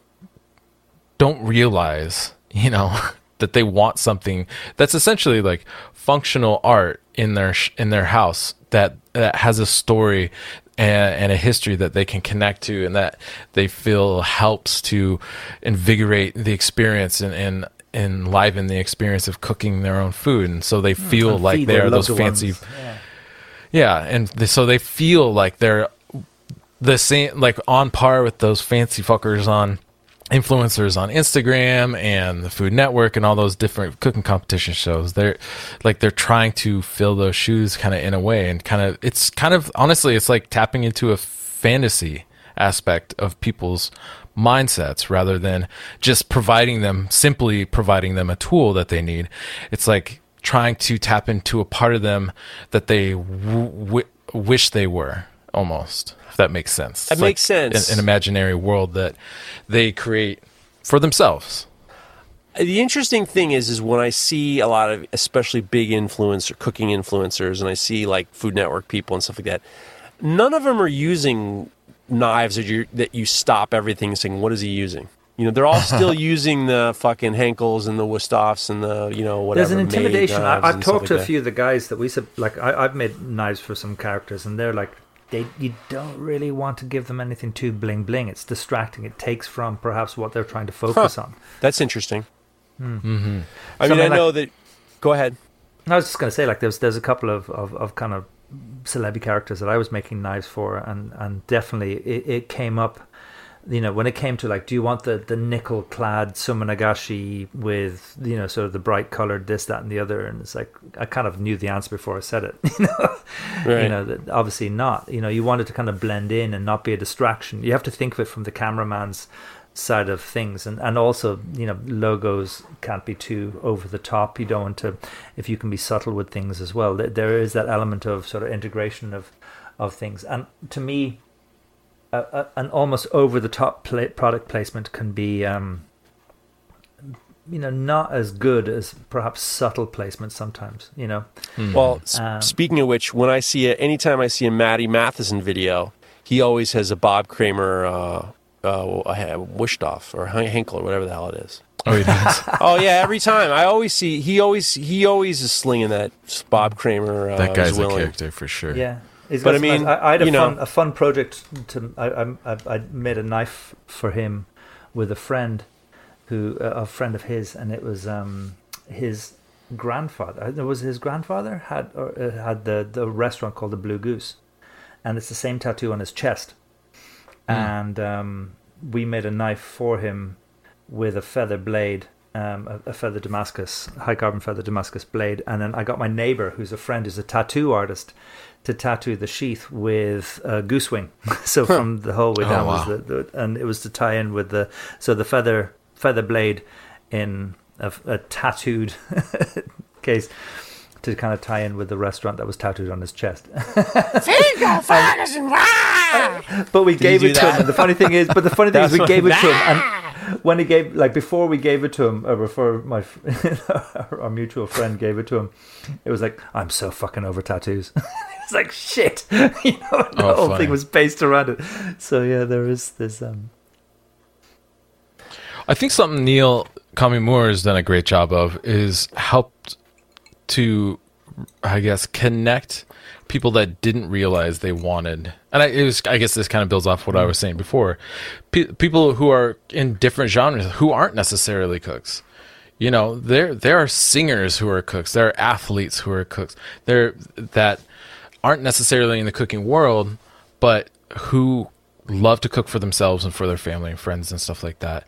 don't realize you know that they want something that's essentially like functional art in their sh- in their house that that has a story and, and a history that they can connect to and that they feel helps to invigorate the experience and and enliven the experience of cooking their own food and so they feel And like they're those fancy. Yeah. yeah, and so they feel like they're the same, like on par with those fancy fuckers on influencers on Instagram and the Food Network and all those different cooking competition shows. They're like they're trying to fill those shoes kind of in a way, and kind of it's kind of honestly, it's like tapping into a fantasy aspect of people's mindsets rather than just providing them simply providing them a tool that they need. It's like trying to tap into a part of them that they w- w- wish they were almost that makes sense That It's makes like sense. an, an imaginary world that they create for themselves uh, The interesting thing is, is when I see a lot of, especially big influencer, cooking influencers, and I see like Food Network people and stuff like that. None of them are using knives that you that you stop everything and saying, "What is he using?" You know, they're all still using the fucking Henckels and the Wusthoffs and the you know whatever. There's an intimidation. I, I've talked to like a that. few of the guys that we sub- like. I, I've made knives for some characters, and they're like, they you don't really want to give them anything too bling bling. It's distracting. It takes from perhaps what they're trying to focus on. That's interesting. mm-hmm. I mean, Something I like- know that. Go ahead. I was just going to say, like, there's there's a couple of, of, of kind of celebrity characters that I was making knives for, and, and definitely it, it came up. You know, when it came to like, do you want the, the nickel clad suminagashi with you know sort of the bright colored this, that, and the other? And it's like I kind of knew the answer before I said it. You know, Right. you know, that obviously not. You know, you wanted to kind of blend in and not be a distraction. You have to think of it from the cameraman's side of things and and also you know logos can't be too over the top you don't want to if you can be subtle with things as well there, there is that element of sort of integration of of things and to me a, a, an almost over the top pla product placement can be um you know not as good as perhaps subtle placement sometimes you know Well, s- Um, speaking of which, when I see a, anytime I see a Matty Matheson video, he always has a Bob Kramer uh, uh, Wusthof or Hen- Henckel or whatever the hell it is. oh he does oh yeah, every time I always see he always he always is slinging that Bob Kramer. Uh, that guy's a character for sure Yeah. He's But I mean, I, I had a you know- fun, a fun project to. I, I, I- made a knife for him with a friend, who a friend of his, and it was um, his grandfather. It was his grandfather had uh, had the the restaurant called the Blue Goose, and it's the same tattoo on his chest. And um, we made a knife for him with a feather blade, um, a, a feather Damascus, high carbon feather Damascus blade, and then I got my neighbor, who's a friend, who's a tattoo artist, to tattoo the sheath with a goose wing. so from the whole way Oh, down wow. was the, the, and it was to tie in with the so the feather feather blade in a, a tattooed case to kind of tie in with the restaurant that was tattooed on his chest. but we gave do it to him. And the funny thing is, but the funny thing is, we gave it to him, and when he gave, like before we gave it to him, or before my our, our mutual friend gave it to him, it was like, I'm so fucking over tattoos. it's like shit, you know. The Oh, whole funny. thing was based around it. So yeah, there is this. Um, I think something Neil Kamimura has done a great job of is helped to, I guess, connect people that didn't realize they wanted. And I, it was, I guess this kind of builds off what I was saying before. Pe- people who are in different genres who aren't necessarily cooks. You know, there there are singers who are cooks. There are athletes who are cooks. There that aren't necessarily in the cooking world, but who love to cook for themselves and for their family and friends and stuff like that.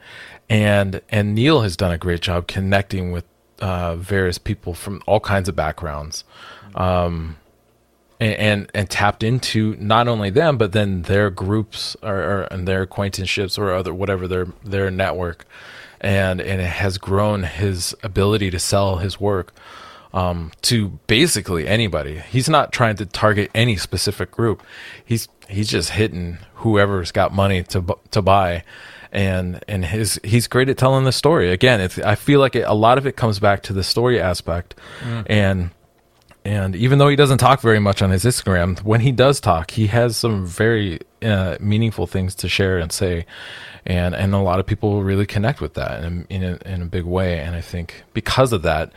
And and Neil has done a great job connecting with uh, various people from all kinds of backgrounds, um, and, and and tapped into not only them but then their groups or, or and their acquaintanceships or other whatever their their network, and and it has grown his ability to sell his work um, to basically anybody. He's not trying to target any specific group. He's he's just hitting whoever's got money to to buy, and and his he's great at telling the story. Again, it's, I feel like it, a lot of it comes back to the story aspect, and and even though he doesn't talk very much on his Instagram, when he does talk, he has some very uh, meaningful things to share and say, and and a lot of people really connect with that in in a, in a big way. And I think because of that,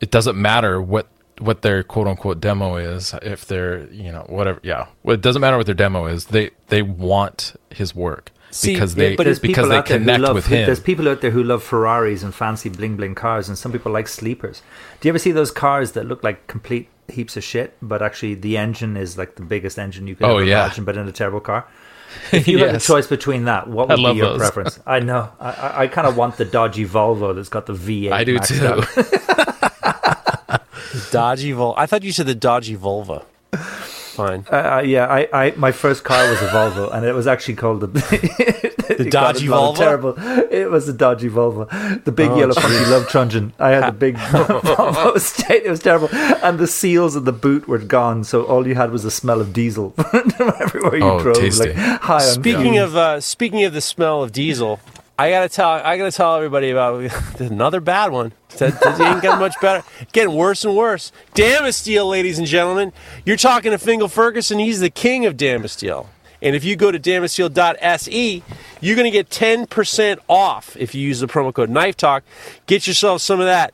it doesn't matter what what their quote unquote demo is if they're you know whatever yeah. It doesn't matter what their demo is. They they want his work See, because yeah, but there's because people they out there who connect love, with him There's people out there who love Ferraris and fancy bling bling cars, and some people like sleepers. Do you ever see those cars that look like complete heaps of shit, but actually the engine is like the biggest engine you could Oh, ever yeah. imagine, but in a terrible car? If you had a choice between that, what I would love be your those. preference? I know. I, I, I kind of want the dodgy Volvo that's got the V8. I do too out. Dodgy Vol. I thought you said the dodgy Volva. Fine. Uh, uh, yeah, I, I, my first car was a Volvo, and it was actually called the the dodgy Volvo? Terrible. It was a dodgy Volvo, the big Oh, yellow funky love truncheon. I had the big Volvo state. It was terrible, and the seals of the boot were gone, so all you had was the smell of diesel everywhere you Oh, drove. tasty. Like high on Speaking of uh, speaking of the smell of diesel, I gotta tell I gotta tell everybody about another bad one. That ain't getting much better. Getting worse and worse. Damasteel, ladies and gentlemen. You're talking to Fingal Ferguson. He's the king of Damasteel. And if you go to damasteel.se, you're to get 10% off if you use the promo code Knife Talk. Get yourself some of that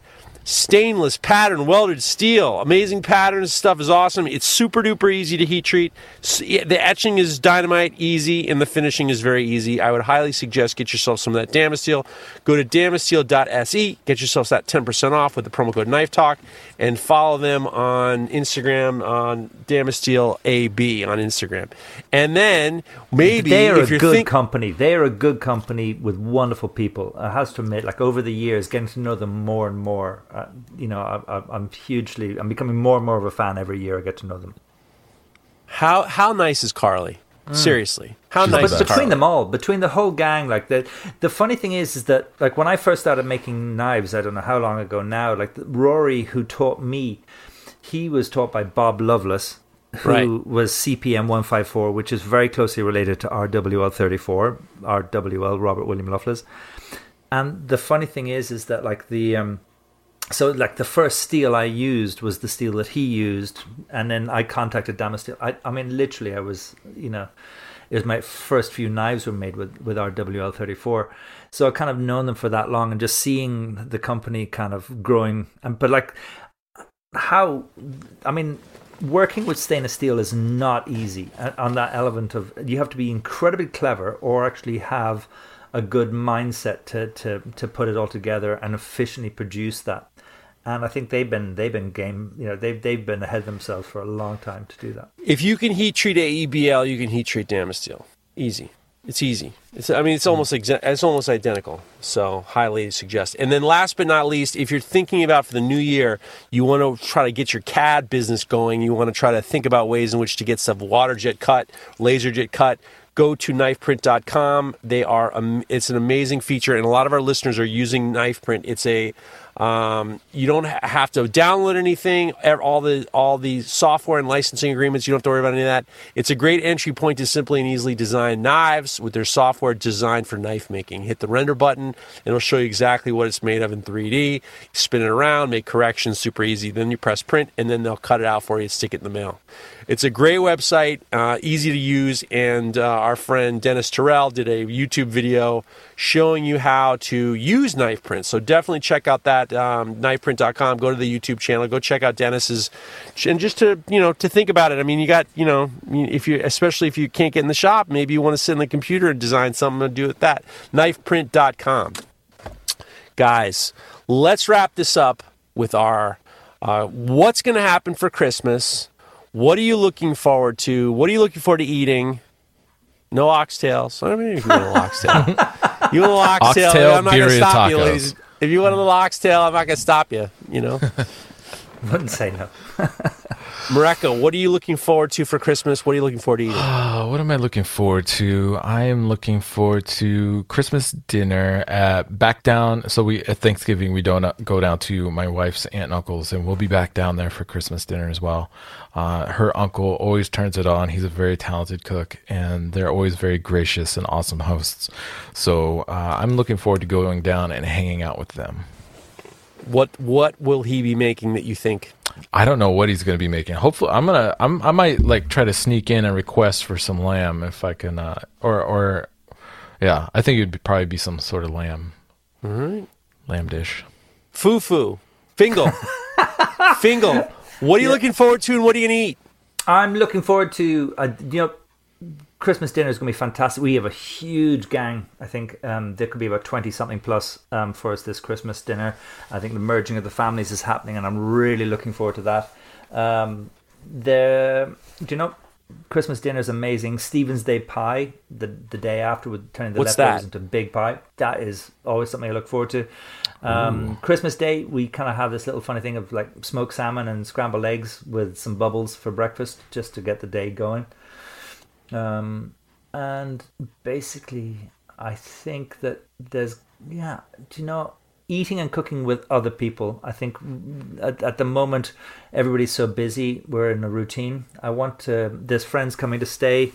stainless pattern welded steel. Amazing patterns. Stuff is awesome. It's super duper easy to heat treat. The etching is dynamite easy, and the finishing is very easy. I would highly suggest get yourself some of that Damasteel. Go to damasteel.se. Get yourself that 10% off with the promo code Knife Talk, and follow them on Instagram on Damasteel AB on Instagram. And then maybe they are a good think- company. They are a good company with wonderful people. I has to admit, like over the years, getting to know them more and more. Uh, you know, I, I, I'm hugely. I'm becoming more and more of a fan every year. I get to know them. how how nice is Carly? Seriously, how She's nice but is best. Carly? between them all, between the whole gang, like the the funny thing is, is that like when I first started making knives, I don't know how long ago now. Like Rory, who taught me, he was taught by Bob Loveless, who Right. was CPM one five four, which is very closely related to RWL thirty four, RWL Robert William Loveless. And the funny thing is, is that like the um, so like the first steel I used was the steel that he used, and then I contacted Damasteel. I, I mean, literally, I was, you know, it was my first few knives were made with with RWL34. So I kind of known them for that long, and just seeing the company kind of growing, and but like how, I mean. Working with stainless steel is not easy uh, on that element of you have to be incredibly clever or actually have a good mindset to, to, to put it all together and efficiently produce that and I think they've been they've been game you know they've they've been ahead of themselves for a long time to do that. If you can heat treat AEBL, you can heat treat Damasteel. Easy. It's easy. It's, I mean, it's almost exa- it's almost identical. So highly suggest. And then last but not least, if you're thinking about for the new year, you want to try to get your CAD business going. You want to try to think about ways in which to get stuff water jet cut, laser jet cut. go to knifeprint.com. They are um, it's an amazing feature, and a lot of our listeners are using KnifePrint. It's a um, you don't have to download anything. All the all the software and licensing agreements. You don't have to worry about any of that. It's a great entry point to simply and easily design knives with their software designed for knife making. Hit the render button, it'll show you exactly what it's made of in 3D. Spin it around, make corrections, super easy. Then you press print, and then they'll cut it out for you stick it in the mail. It's a great website, uh, easy to use, and uh, our friend Dennis Terrell did a YouTube video showing you how to use knife print. So definitely check out that um, knifeprint.com. Go to the YouTube channel. Go check out Dennis's, and just to you know to think about it. I mean, you got you know if you especially if you can't get in the shop, maybe you want to sit in the computer and design something to do with that. Knifeprint.com. Guys, let's wrap this up with our uh, what's going to happen for Christmas. What are you looking forward to? What are you looking forward to eating? No oxtails. I mean, if you want a little oxtail, you want a little oxtail. Oxtail, I'm not going to birria stop you, ladies. If you want a little oxtail, I'm not going to stop you. You know, Wouldn't say no. Mareko, what are you looking forward to for Christmas? What are you looking forward to eating? What am I looking forward to? I am looking forward to Christmas dinner at back down. So we at Thanksgiving we don't uh, go down to my wife's aunt and uncle's, and we'll be back down there for Christmas dinner as well. Uh, her uncle always turns it on. He's a very talented cook, and they're always very gracious and awesome hosts. So uh, I'm looking forward to going down and hanging out with them. What What will he be making that you think? I don't know what he's going to be making. Hopefully, I'm gonna. I'm. I might like try to sneak in a request for some lamb if I can. Uh, or or, yeah, I think it'd be, probably be some sort of lamb. All right, Lamb dish. Fufu, Fingal, Fingal. What are you looking forward to, and what are you going to eat? I'm looking forward to uh, you know Christmas dinner is going to be fantastic. We have a huge gang. I think um, there could be about twenty something plus um, for us this Christmas dinner. I think the merging of the families is happening, and I'm really looking forward to that. Um, the do you know Christmas dinner is amazing. Stephen's Day pie the the day after with turning the What's leftovers that? into big pie. That is always something I look forward to. Um, Christmas Day, we kind of have this little funny thing of like smoked salmon and scrambled eggs with some bubbles for breakfast, just to get the day going. Um, and basically, I think that there's yeah, do you know, eating and cooking with other people. I think at, at the moment everybody's so busy, we're in a routine. I want to. There's friends coming to stay,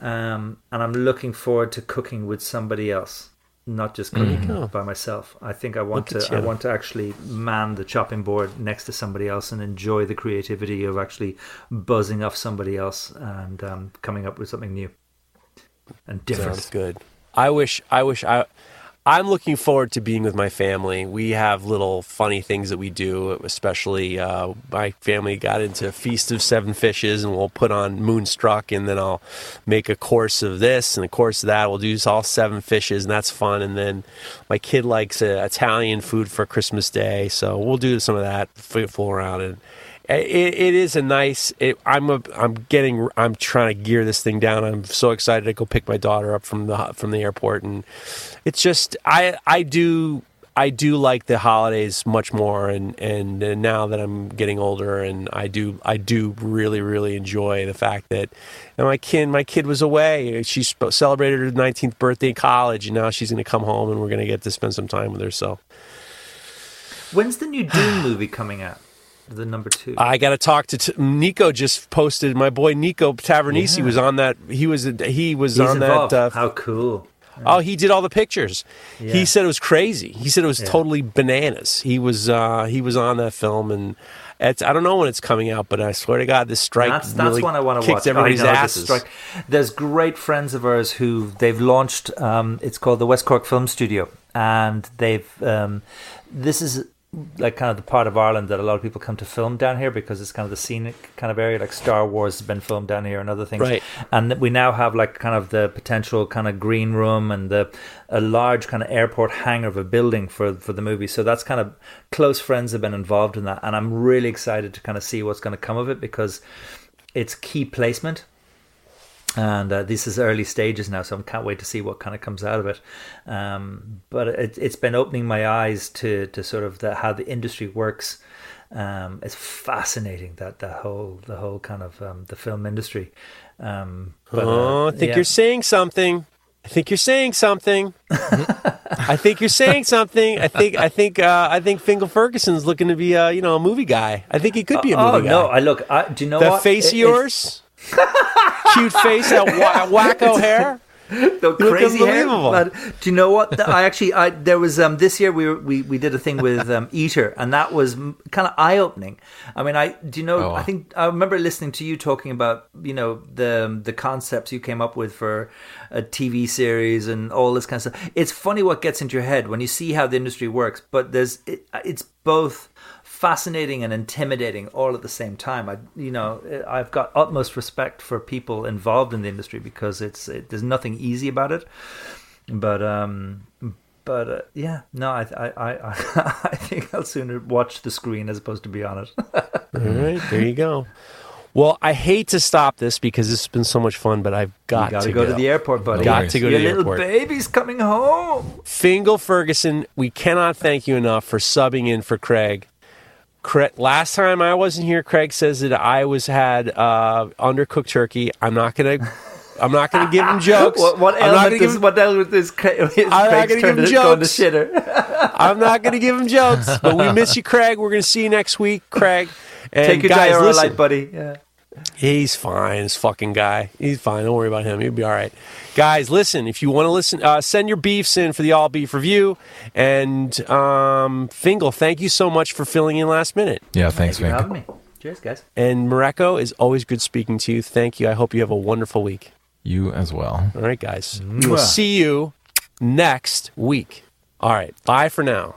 um, and I'm looking forward to cooking with somebody else, not just cooking by myself. I think I want Look to. I want to actually man the chopping board next to somebody else and enjoy the creativity of actually buzzing off somebody else and um, coming up with something new and different. Sounds good. I wish. I wish. I. I'm looking forward to being with my family. We have little funny things that we do, especially uh, my family got into Feast of Seven Fishes, and we'll put on Moonstruck, and then I'll make a course of this and a course of that. We'll do all seven fishes, and that's fun. And then my kid likes uh, Italian food for Christmas Day, so we'll do some of that, fool around, and it, it is a nice. It, I'm a, I'm getting. I'm trying to gear this thing down. I'm so excited to go pick my daughter up from the from the airport, and it's just I I do I do like the holidays much more, and and, and now that I'm getting older, and I do I do really really enjoy the fact that and my kid my kid was away. She celebrated her 19th birthday in college, and now she's going to come home, and we're going to get to spend some time with her. So When's the new Dune movie coming out? The number two. I got to talk to t- Niko. Just posted my boy Niko Tavernise was on that. He was he was He's on involved. that. Uh, How cool! Oh, he did all the pictures. Yeah. He said it was crazy. He said it was Yeah. totally bananas. He was uh, he was on that film, and it's I don't know when it's coming out, but I swear to God, this strike That's that's really one I want to kicked watch. everybody's know, asses. strike. There's great friends of ours who they've launched. Um, it's called the West Cork Film Studio, and they've um, this is like kind of the part of Ireland that a lot of people come to film down here because it's kind of the scenic kind of area. Like Star Wars has been filmed down here and other things. Right. And we now have like kind of the potential kind of green room and the a large kind of airport hangar of a building for for the movie. So that's kind of close friends have been involved in that, and I'm really excited to kind of see what's going to come of it because it's key placement and uh, this is early stages now so i can't wait to see what kind of comes out of it um, but it, it's been opening my eyes to, to sort of the, how the industry works Um, it's fascinating that the whole the whole kind of um, the film industry. Um, but, uh, oh, I think yeah. you're saying something. I think you're saying something. I think you're saying something. I think I think uh, I think Fingal Ferguson's looking to be uh, you know a movie guy. I think he could be a movie Oh guy. no! I look. I, do you know that what? face of yours, cute face, that wa- wacko hair. the crazy hair. But do you know what? The- I actually, I there was um this year we were, we we did a thing with um, Eater, and that was kind of eye opening. I mean, I do you know? Oh, wow. I think I remember listening to you talking about you know the the concepts you came up with for a TV series and all this kind of stuff. It's funny what gets into your head when you see how the industry works, but there's it, it's both fascinating and intimidating all at the same time. I, you know, I've got utmost respect for people involved in the industry because it's it, there's nothing easy about it. But um, but uh, yeah, no, I I I I think I'll sooner watch the screen as opposed to be on it. All right, there you go. Well, I hate to stop this because this has been so much fun, but I've got to to go, to the airport, buddy. Got to go to Your the little airport. baby's coming home. Fingal Ferguson, we cannot thank you enough for subbing in for Craig. Craig last time I wasn't here, Craig says that I was had uh, undercooked turkey. I'm not gonna. I'm not gonna give him jokes. What, what I'm not element give, what element is Cra- his not gonna give turned him to jokes. I'm not gonna give him jokes. But we miss you, Craig. We're gonna see you next week, Craig. And Take your guys, diarrhea listen, light, buddy. Yeah. He's fine. This fucking guy. He's fine. Don't worry about him. He'll be all right. Guys, listen. If you want to listen, uh, send your beefs in for the all beef review. And um, Fingal, thank you so much for filling in last minute. Yeah, thanks, Thank you for man. having me. Cheers, guys. And Mareko is always good speaking to you. Thank you. I hope you have a wonderful week. You as well. All right, guys. We will see you next week. All right. Bye for now.